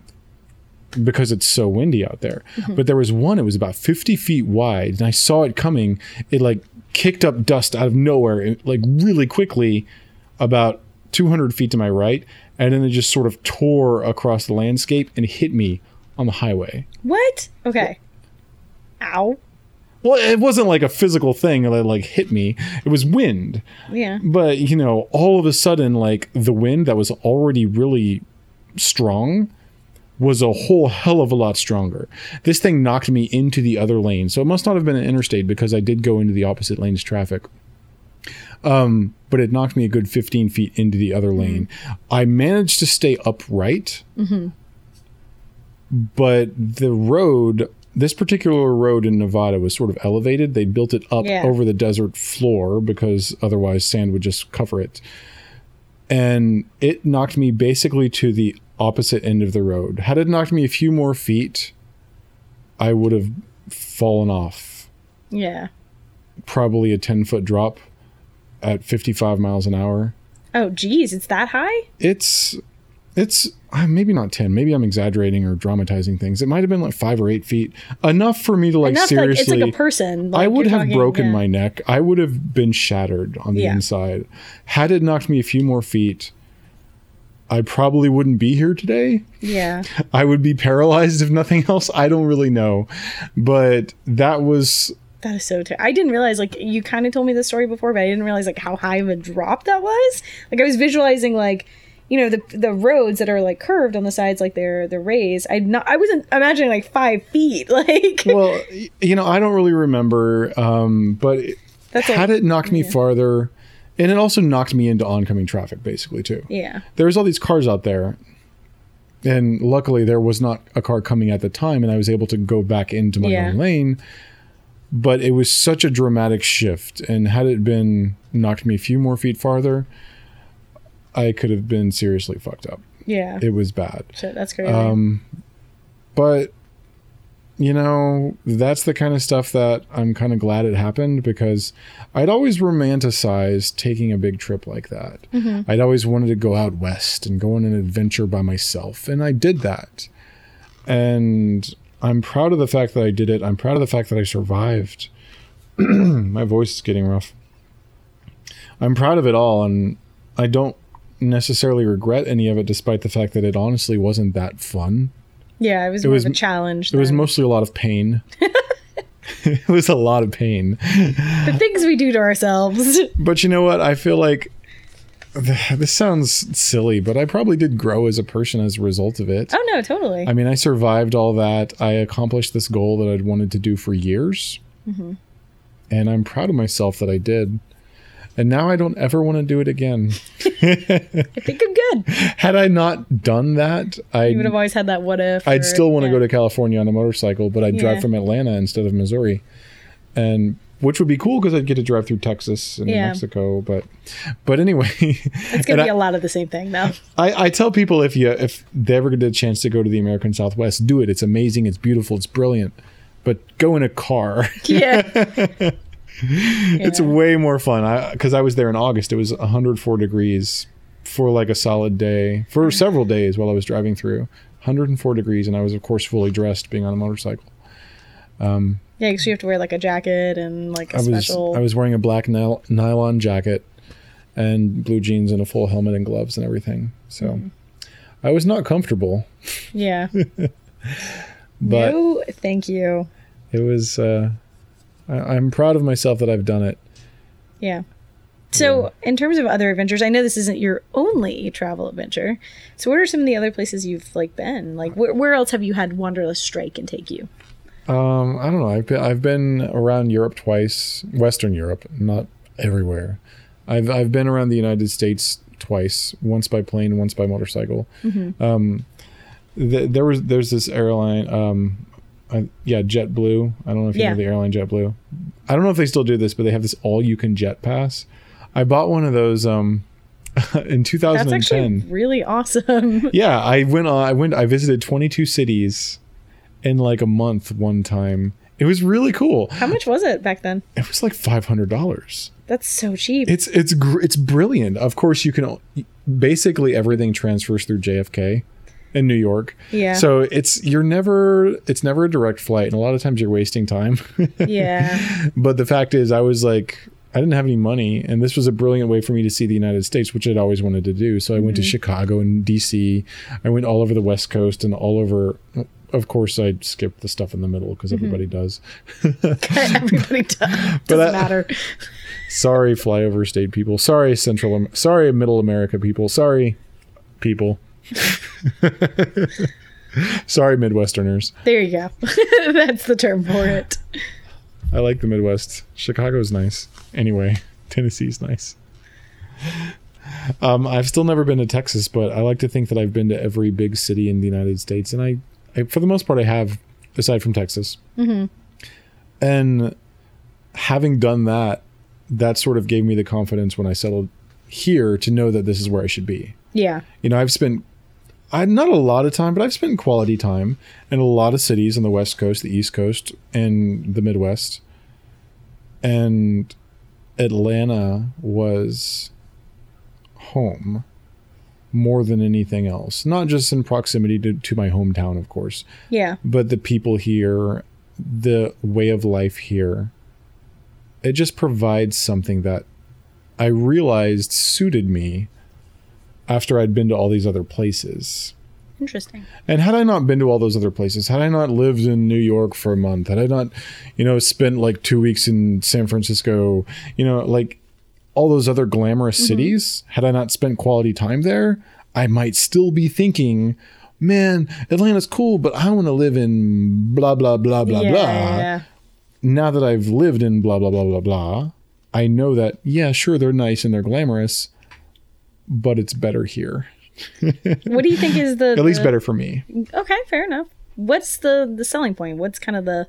because it's so windy out there. Mm-hmm. But there was one, it was about 50 feet wide, and I saw it coming. It like kicked up dust out of nowhere, and, like really quickly, about 200 feet to my right, and then it just sort of tore across the landscape and hit me on the highway. What? Okay. Ow. Well, it wasn't like a physical thing that like hit me. It was wind. Yeah. But, you know, all of a sudden, like the wind that was already really strong was a whole hell of a lot stronger. This thing knocked me into the other lane. So it must not have been an interstate because I did go into the opposite lane's traffic. Um, but it knocked me a good 15 feet into the other lane. I managed to stay upright. But the road, this particular road in Nevada was sort of elevated. They built it up Yeah. over the desert floor because otherwise sand would just cover it. And it knocked me basically to the opposite end of the road. Had it knocked me a few more feet, I would have fallen off. Yeah. Probably a 10 foot drop at 55 miles an hour. Oh, geez, it's that high? It's, it's uh, maybe not 10. Maybe I'm exaggerating or dramatizing things. It might have been like five or eight feet. Enough for me to like Enough seriously. like it's like a person. Like, I would have talking- broken yeah. my neck. I would have been shattered on the Yeah. inside. Had it knocked me a few more feet, I probably wouldn't be here today. Yeah. I would be paralyzed if nothing else. I don't really know. But that was That is so. Ter- I didn't realize like you kind of told me this story before, but I didn't realize like how high of a drop that was. Like I was visualizing like you know the the roads that are like curved on the sides, like they're they're raised. I not I wasn't imagining like five feet. Like well, you know, I don't really remember. Um, but it- a- had it knocked me farther, and it also knocked me into oncoming traffic, basically too. yeah, There's all these cars out there, and luckily there was not a car coming at the time, and I was able to go back into my Yeah. own lane. But it was such a dramatic shift, and had it been knocked me a few more feet farther, I could have been seriously fucked up. yeah. It was bad. Shit, that's crazy. Um, but you know, that's the kind of stuff that I'm kind of glad it happened because I'd always romanticized taking a big trip like that. Mm-hmm. I'd always wanted to go out west and go on an adventure by myself, and I did that. And I'm proud of the fact that I did it. I'm proud of the fact that I survived. My voice is getting rough. I'm proud of it all, and I don't necessarily regret any of it, despite the fact that it honestly wasn't that fun. Yeah, it was it was- of a challenge. It was mostly a lot of pain. it was a lot of pain. the things we do to ourselves. But you know what? I feel like this sounds silly, but I probably did grow as a person as a result of it. oh no, totally. I mean, I survived all that. I accomplished this goal that I'd wanted to do for years. Mm-hmm. And I'm proud of myself that I did. And now I don't ever want to do it again. I think I'm good. Had I not done that, I would have always had that what if. I'd or- still want to go to California on a motorcycle, but I'd Yeah. drive from Atlanta instead of Missouri, and which would be cool because I'd get to drive through Texas and New Mexico. But but anyway, It's gonna be I- a lot of the same thing though. I, I tell people if you if they ever get a chance to go to the American Southwest, do it. It's amazing. It's beautiful. It's brilliant. But go in a car. Yeah. it's way more fun. I because I was there in August. It was 104 degrees for like a solid day for several days while I was driving through. 104 degrees, and I was of course fully dressed, being on a motorcycle. Yeah, because you have to wear like a jacket and like a I was special. I was wearing a black nyl- nylon jacket and blue jeans and a full helmet and gloves and everything. So Mm-hmm. I was not comfortable, yeah. but no, thank you. it was. Uh, I, I'm proud of myself that I've done it. Yeah. So, in terms of other adventures, I know this isn't your only travel adventure. So, what are some of the other places you've like been? Like, where, where else have you had Wanderlust strike and take you? Um, I don't know. I've been, I've been around Europe twice, Western Europe, not everywhere. I've I've been around the United States twice, once by plane, once by motorcycle. Um, th- there was there's this airline, um, I, yeah, JetBlue. I don't know if you Yeah. know the airline JetBlue. I don't know if they still do this, but they have this all you can jet pass. I bought one of those um, in 2010. That's actually really awesome. Yeah, I went on. I went. I visited 22 cities in like a month one time. It was really cool. How much was it back then? It was like five hundred dollars. That's so cheap. It's it's gr- it's brilliant. Of course, you can. Basically, everything transfers through JFK. In New York. Yeah. So it's you're never it's never a direct flight, and a lot of times you're wasting time. Yeah. but the fact is, I was like, I didn't have any money, and this was a brilliant way for me to see the United States, which I'd always wanted to do. So I went to mm-hmm. Chicago and DC. I went all over the West Coast and all over. Of course, I skipped the stuff in the middle because mm-hmm. everybody does. Everybody does. Doesn't matter. Sorry, flyover state people. Sorry, Central. Sorry, Middle America people. Sorry, people. Sorry, Midwesterners. There you go. That's the term for it. I like the Midwest. Chicago's nice. Anyway, Tennessee's nice. Um, I've still never been to Texas, but I like to think that I've been to every big city in the United States, and I, I for the most part, I have, aside from Texas. Mm-hmm. And having done that, that sort of gave me the confidence when I settled here to know that this is where I should be. Yeah. You know, I've spent I not a lot of time, but I've spent quality time in a lot of cities on the West Coast, the East Coast, and the Midwest. And Atlanta was home more than anything else. Not just in proximity to, to my hometown, of course, Yeah. but the people here, the way of life here, it just provides something that I realized suited me after I'd been to all these other places. Interesting. And had I not been to all those other places, had I not lived in New York for a month, had I not, you know, spent like two weeks in San Francisco, you know, like all those other glamorous mm-hmm. cities, had I not spent quality time there, I might still be thinking, man, Atlanta's cool, but I want to live in blah, blah, blah, blah, yeah, blah. yeah. Now that I've lived in blah, blah, blah, blah, blah, I know that, yeah, sure, they're nice and they're glamorous, but it's better here. What do you think is the At least the- better for me. Okay, fair enough. What's the the selling point? What's kind of the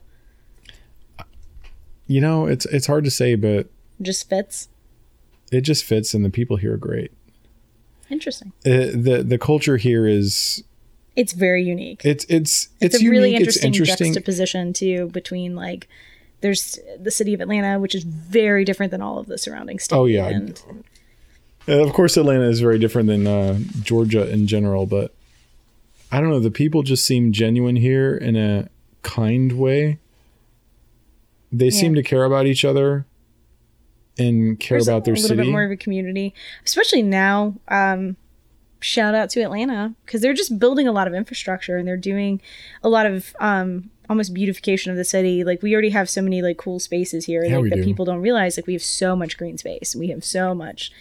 You know, it's it's hard to say, but just fits? it just fits and the people here are great Interesting. uh, the the culture here is It's very unique. it's it's It's, it's, a really unique it's interesting, interesting juxtaposition too between like there's the city of Atlanta, which is very different than all of the surrounding states. Oh, yeah. and of course atlanta is very different than uh, georgia in general but i don't know the people just seem genuine here in a kind way they seem to care about each other and care there's about their city. a little bit more of a community, especially now. Um, shout out to Atlanta because they're just building a lot of infrastructure and they're doing a lot of um, almost beautification of the city. Like we already have so many like cool spaces here Yeah, like, that do. people don't realize. Like we have so much green space. We have so much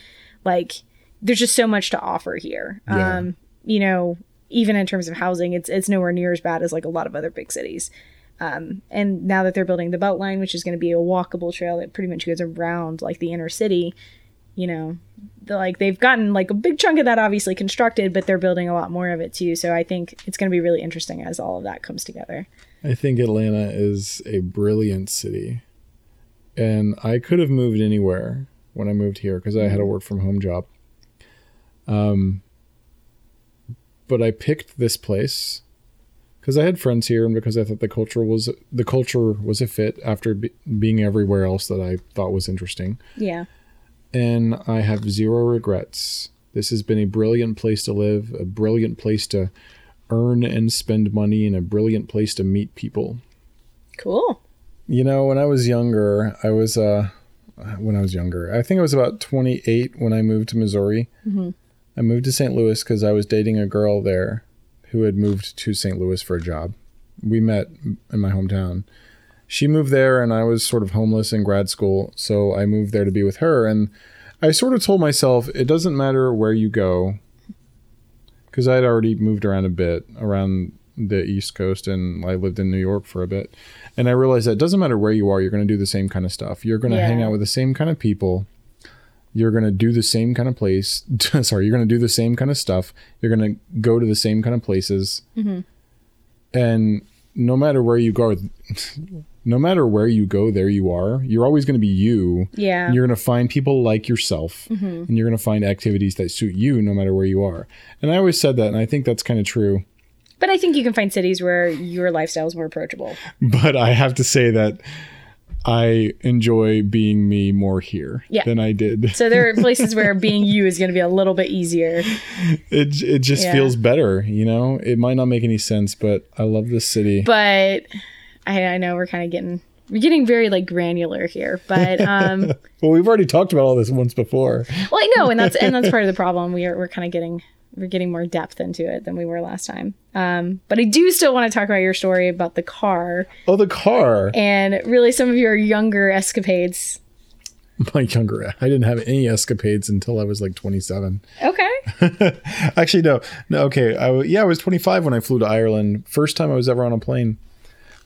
like there's just so much to offer here. Yeah. Um, you know, even in terms of housing, it's it's nowhere near as bad as like a lot of other big cities. Um, and now that they're building the Beltline, which is going to be a walkable trail that pretty much goes around like the inner city, you know, like they've gotten like a big chunk of that obviously constructed, but they're building a lot more of it too. So I think it's going to be really interesting as all of that comes together. I think Atlanta is a brilliant city. And I could have moved anywhere when I moved here because I had a work from home job. Um, but I picked this place because I had friends here and because I thought the culture was the culture was a fit after be, being everywhere else that I thought was interesting. Yeah. And I have zero regrets. This has been a brilliant place to live, a brilliant place to earn and spend money, and a brilliant place to meet people. Cool. You know, when I was younger, I was uh when I was younger, I think I was about 28 when I moved to Missouri. Mm-hmm. I moved to St. Louis because I was dating a girl there who had moved to St. Louis for a job. We met in my hometown. She moved there, and I was sort of homeless in grad school, so I moved there to be with her. And I sort of told myself, it doesn't matter where you go, because I had already moved around a bit around the East Coast, and I lived in New York for a bit. And I realized that it doesn't matter where you are, you're going to do the same kind of stuff. You're going to hang out with the same kind of people. You're going to do the same kind of place. Sorry, you're going to do the same kind of stuff. You're going to go to the same kind of places. Mm-hmm. And no matter where you go, no matter where you go, there you are. You're always going to be you. Yeah. And you're going to find people like yourself. Mm-hmm. And you're going to find activities that suit you no matter where you are. And I always said that. And I think that's kind of true. But I think you can find cities where your lifestyle is more approachable. but I have to say that I enjoy being me more here Yeah. than I did. So there are places where being you is going to be a little bit easier. It it just Yeah. feels better, you know. It might not make any sense, but I love this city. But I, I know we're kind of getting we're getting very like granular here. But um, well, we've already talked about all this once before. well, I know, and that's and that's part of the problem. We are we're kind of getting we're getting more depth into it than we were last time. Um, but I do still want to talk about your story about the car Oh, the car. and really some of your younger escapades. My younger, I didn't have any escapades until I was like 27. Okay. Actually, no, no. Okay, I yeah, I was 25 when I flew to Ireland. First time I was ever on a plane.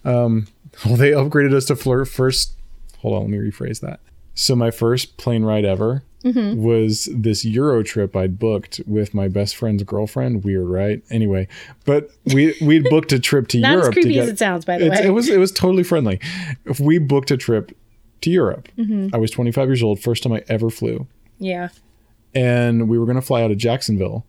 Um, well, they upgraded us to flirt first. Hold on, let me rephrase that. So my first plane ride ever mm-hmm. was this Euro trip I'd booked with my best friend's girlfriend. Weird, right? Anyway, but we we'd booked a trip to Not Europe. as creepy get, as it sounds, by the it's- way. It was it was totally friendly. If we booked a trip to Europe, mm-hmm. I was 25 years old, first time I ever flew yeah. and we were going to fly out of Jacksonville.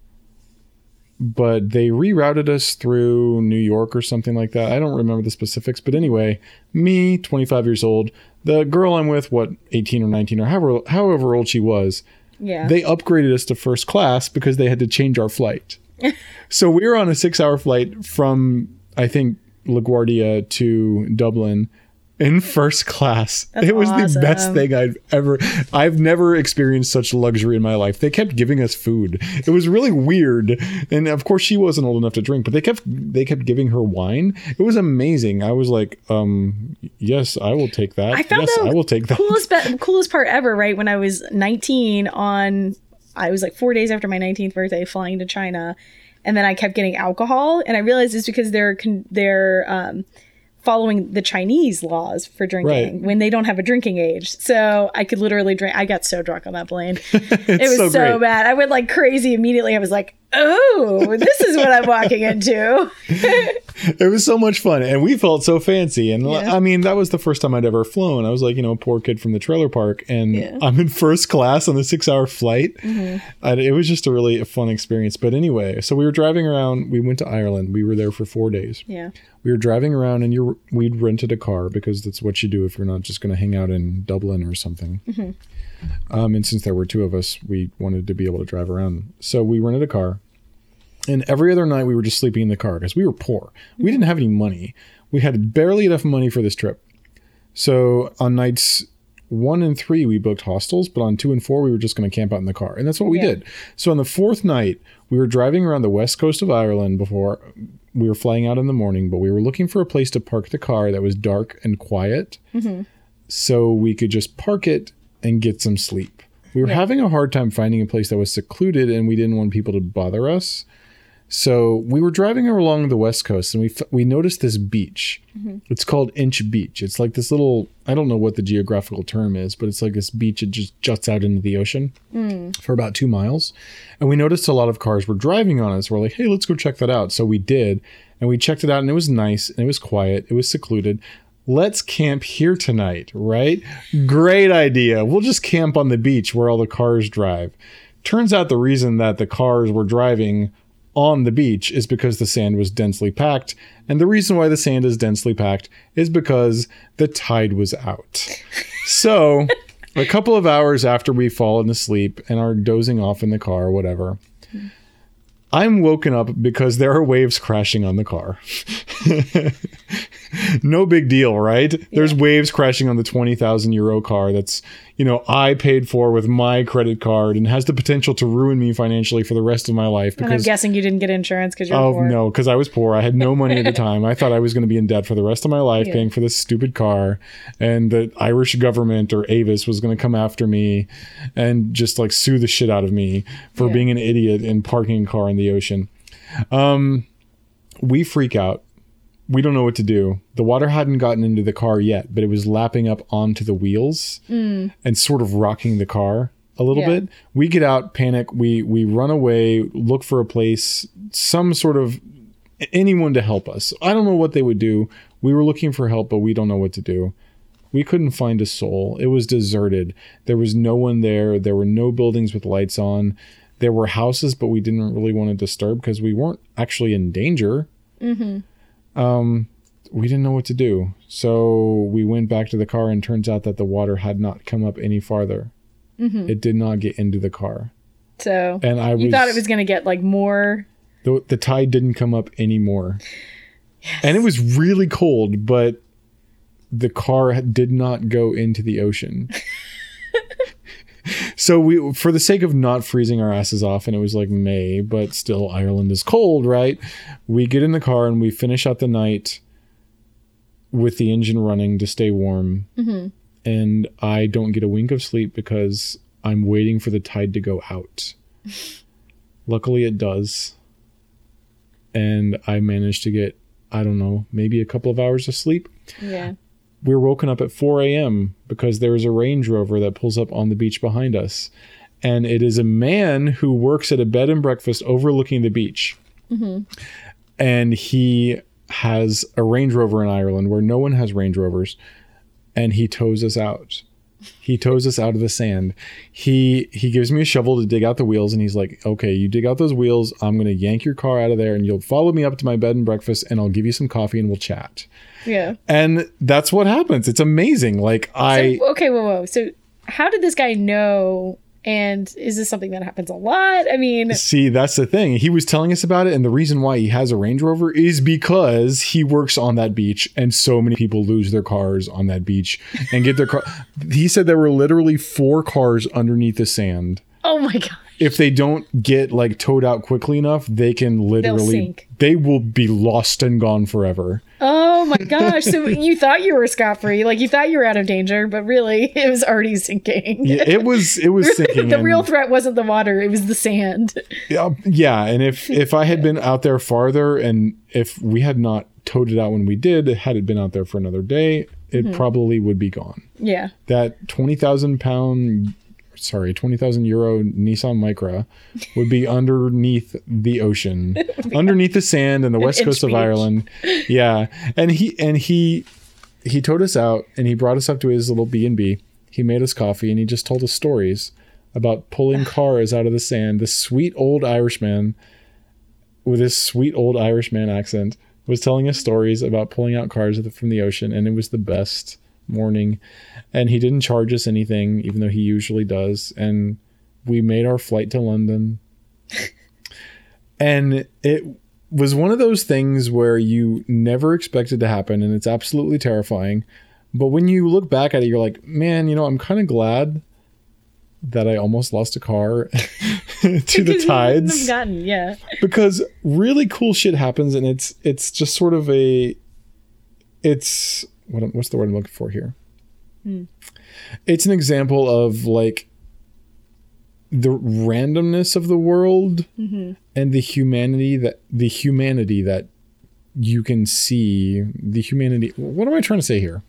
But they rerouted us through New York or something like that. I don't remember the specifics, but anyway, me, 25 years old, the girl I'm with, what, 18 or 19 or however however old she was, Yeah. they upgraded us to first class because they had to change our flight. so we were on a 6-hour flight from I think LaGuardia to Dublin in first class. it was the best thing I've ever I've never experienced such luxury in my life. They kept giving us food. It was really weird. And of course she wasn't old enough to drink, but they kept they kept giving her wine. It was amazing. I was like, um yes, I will take that. I found yes, I will take that. coolest be- coolest part ever, right? When I was 19 on I was like 4 days after my 19th birthday flying to China and then I kept getting alcohol and I realized it's because they're con- they're um following the Chinese laws for drinking Right. when they don't have a drinking age. So I could literally drink I got so drunk on that plane. it was so so, bad. I went like crazy immediately. I was like, "Oh, this is what I'm walking into." It was so much fun, and we felt so fancy. And Yeah. I mean, that was the first time I'd ever flown. I was like, you know, a poor kid from the trailer park, and Yeah. Mm-hmm. I'm in first class on the six-hour flight. And it was just a really fun experience. But anyway, so we were driving around. We went to Ireland. We were there for four days. Yeah. We were driving around, and you we'd rented a car because that's what you do if you're not just going to hang out in Dublin or something. Um, and since there were two of us, we wanted to be able to drive around. So we rented a car. And every other night we were just sleeping in the car because we were poor. We didn't have any money. We had barely enough money for this trip. So on nights one and three, we booked hostels, but on two and four, we were just going to camp out in the car. And that's what we Yeah. did. So on the fourth night, we were driving around the west coast of Ireland before we were flying out in the morning, but we were looking for a place to park the car that was dark and quiet mm-hmm. so we could just park it and get some sleep. We were having a hard time finding a place that was secluded and we didn't want people to bother us. So we were driving along the west coast and we f- we noticed this beach. Mm-hmm. It's called Inch Beach. It's like this little I don't know what the geographical term is, but it's like this beach that just juts out into the ocean mm. for about 2 miles. And we noticed a lot of cars were driving on us. We're like, "Hey, let's go check that out." So we did, and we checked it out and it was nice and it was quiet. It was secluded. Let's camp here tonight, right? Great idea. We'll just camp on the beach where all the cars drive. Turns out the reason that the cars were driving on the beach is because the sand was densely packed. And the reason why the sand is densely packed is because the tide was out. So, a couple of hours after we've fallen asleep and are dozing off in the car or whatever, I'm woken up because there are waves crashing on the car. no big deal, right? There's waves crashing on the 20,000 euro car that's, you know, I paid for with my credit card and has the potential to ruin me financially for the rest of my life And I'm because guessing you didn't get insurance because you're Oh poor. no, because I was poor. I had no money at the time. I thought I was going to be in debt for the rest of my life, Yeah. paying for this stupid car, and the Irish government or Avis was going to come after me and just like sue the shit out of me for Yeah. being an idiot and parking a car in the ocean. Um, we freak out. We don't know what to do. The water hadn't gotten into the car yet, but it was lapping up onto the wheels hmm. and sort of rocking the car a little Yeah. bit. We get out, panic. We we run away, look for a place, some sort of anyone to help us. I don't know what they would do. We were looking for help, but we don't know what to do. We couldn't find a soul. It was deserted. There was no one there. There were no buildings with lights on. There were houses, but we didn't really want to disturb because we weren't actually in danger. Mm-hmm. Um, we didn't know what to do. So we went back to the car, and turns out that the water had not come up any farther. It did not get into the car, So and I you was thought it was going to get like more. the, the tide didn't come up anymore. And it was really cold, but the car did not go into the ocean. so we for the sake of not freezing our asses off and it was like May, but still Ireland is cold, right? We get in the car and we finish out the night with the engine running to stay warm. Mm-hmm. And I don't get a wink of sleep because I'm waiting for the tide to go out. Luckily it does and I managed to get, I don't know, maybe a couple of hours of sleep. Yeah. We were woken up at 4 a.m. because there is a Range Rover that pulls up on the beach behind us. And it is a man who works at a bed and breakfast overlooking the beach. Mm-hmm. And he has a Range Rover in Ireland where no one has Range Rovers. And he tows us out. He tows us out of the sand. He he gives me a shovel to dig out the wheels, and he's like, "Okay, you dig out those wheels. I'm gonna yank your car out of there, and you'll follow me up to my bed and breakfast, and I'll give you some coffee, and we'll chat." Yeah. And that's what happens. It's amazing. Like I, So, okay, whoa, whoa. So, how did this guy know? And is this something that happens a lot? I mean, see, that's the thing. He was telling us about it, and the reason why he has a Range Rover is because he works on that beach, and so many people lose their cars on that beach and get their car. he said there were literally four cars underneath the sand. oh my god. If they don't get like towed out quickly enough, they can literally they will be lost and gone forever. Oh my gosh. So you thought you were scot free, like you thought you were out of danger, but really it was already sinking. Yeah, it was it was sinking. the real threat wasn't the water, it was the sand. yeah, yeah, and if if I had been out there farther, and if we had not towed it out when we did, had it been out there for another day, it Mm-hmm. probably would be gone. Yeah. That twenty thousand pound, sorry, twenty thousand euro Nissan Micra would be underneath the ocean, underneath the sand in the west coast of beach. Ireland. Yeah, and he and he he towed us out, and he brought us up to his little B and B. He made us coffee, and he just told us stories about pulling cars out of the sand. The sweet old Irishman with his sweet old Irishman accent was telling us stories about pulling out cars from the ocean, and it was the best morning. And he didn't charge us anything, even though he usually does. And we made our flight to London. and it was one of those things where you never expected to happen, and it's absolutely terrifying. But when you look back at it, you're like, man, you know, I'm kind of glad that I almost lost a car to the tides have gotten, yeah. because really cool shit happens and it's it's just sort of a it's what what's the word I'm looking for here? Hmm. It's an example of like the randomness of the world mm-hmm. and the humanity that the humanity that you can see the humanity what am I trying to say here?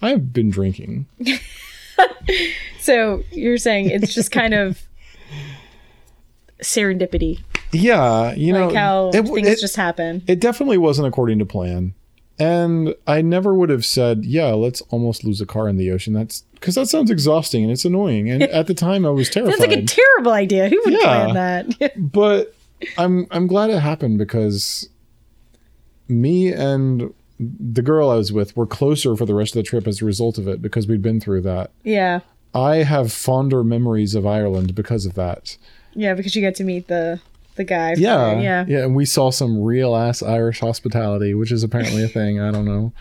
I've been drinking. So you're saying it's just kind of serendipity, Yeah, you know like how it- things it- just happen. it definitely wasn't according to plan. And I never would have said, yeah, let's almost lose a car in the ocean. That's because that sounds exhausting and it's annoying. And at the time, I was terrified. That's like a terrible idea. Who would Yeah. plan that? but I'm I'm glad it happened because me and the girl I was with were closer for the rest of the trip as a result of it because we'd been through that. yeah. I have fonder memories of Ireland because of that. Yeah, because you get to meet the the guy. Yeah, there, Yeah. yeah, and we saw some real ass Irish hospitality, which is apparently a thing. I don't know,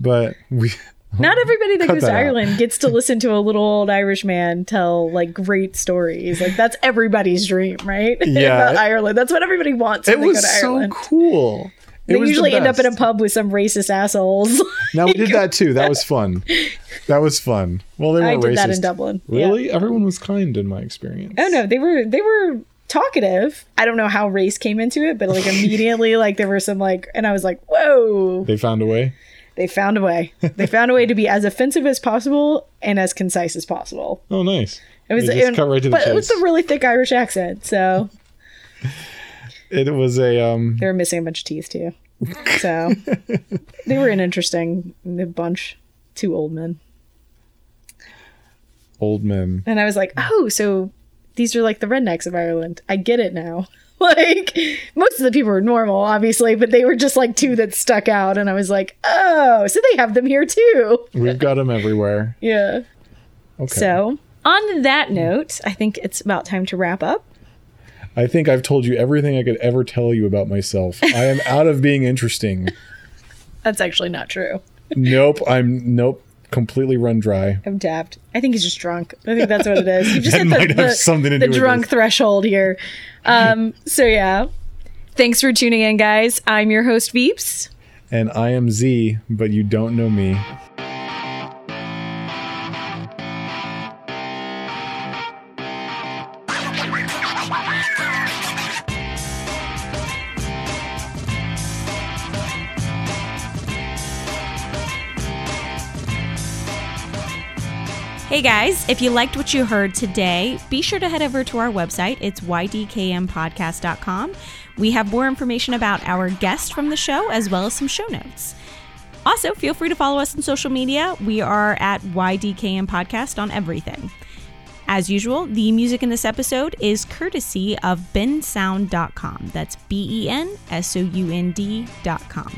but we Not everybody that Cut goes to that out. Ireland gets to listen to a little old Irish man tell like great stories. Like that's everybody's dream, right? Yeah. About Ireland. That's what everybody wants when it they was go to so Ireland. cool. It They was the usually end up in a pub with some racist assholes. Now we did that too. That was fun. That was fun. Well, they I weren't did racist. that in Dublin. Yeah. Really? Everyone was kind in my experience. Oh no, they were they were talkative. I don't know how race came into it, but like immediately like there were some like and I was like, "Whoa." They found a way. They found a way. They found a way to be as offensive as possible and as concise as possible. Oh, nice. It was and- cut right to the but it was a really thick Irish accent, so It was a um. they were missing a bunch of teeth too. So they were an interesting bunch, two old men. Old men. And I was like, "Oh, so these are like the rednecks of Ireland. I get it now." like most of the people were normal, obviously, but they were just like two that stuck out, and I was like, oh, so they have them here too. We've got them everywhere. Yeah. Okay. So on that note, I think it's about time to wrap up. I think I've told you everything I could ever tell you about myself. I am out of being interesting. That's actually not true. Nope. I'm nope. Completely run dry. I'm tapped. I think he's just drunk. I think that's what it is. You just hit the, the, the drunk threshold here. Um, so yeah. Thanks for tuning in, guys. I'm your host, Veeps. And I am Z, but you don't know me. Hey guys, if you liked what you heard today, be sure to head over to our website. It's ydkmpodcast.com. We have more information about our guest from the show as well as some show notes. Also, feel free to follow us on social media. We are at YDKM Podcast on everything. As usual, the music in this episode is courtesy of bensound.com. That's B E N S O U N D.com.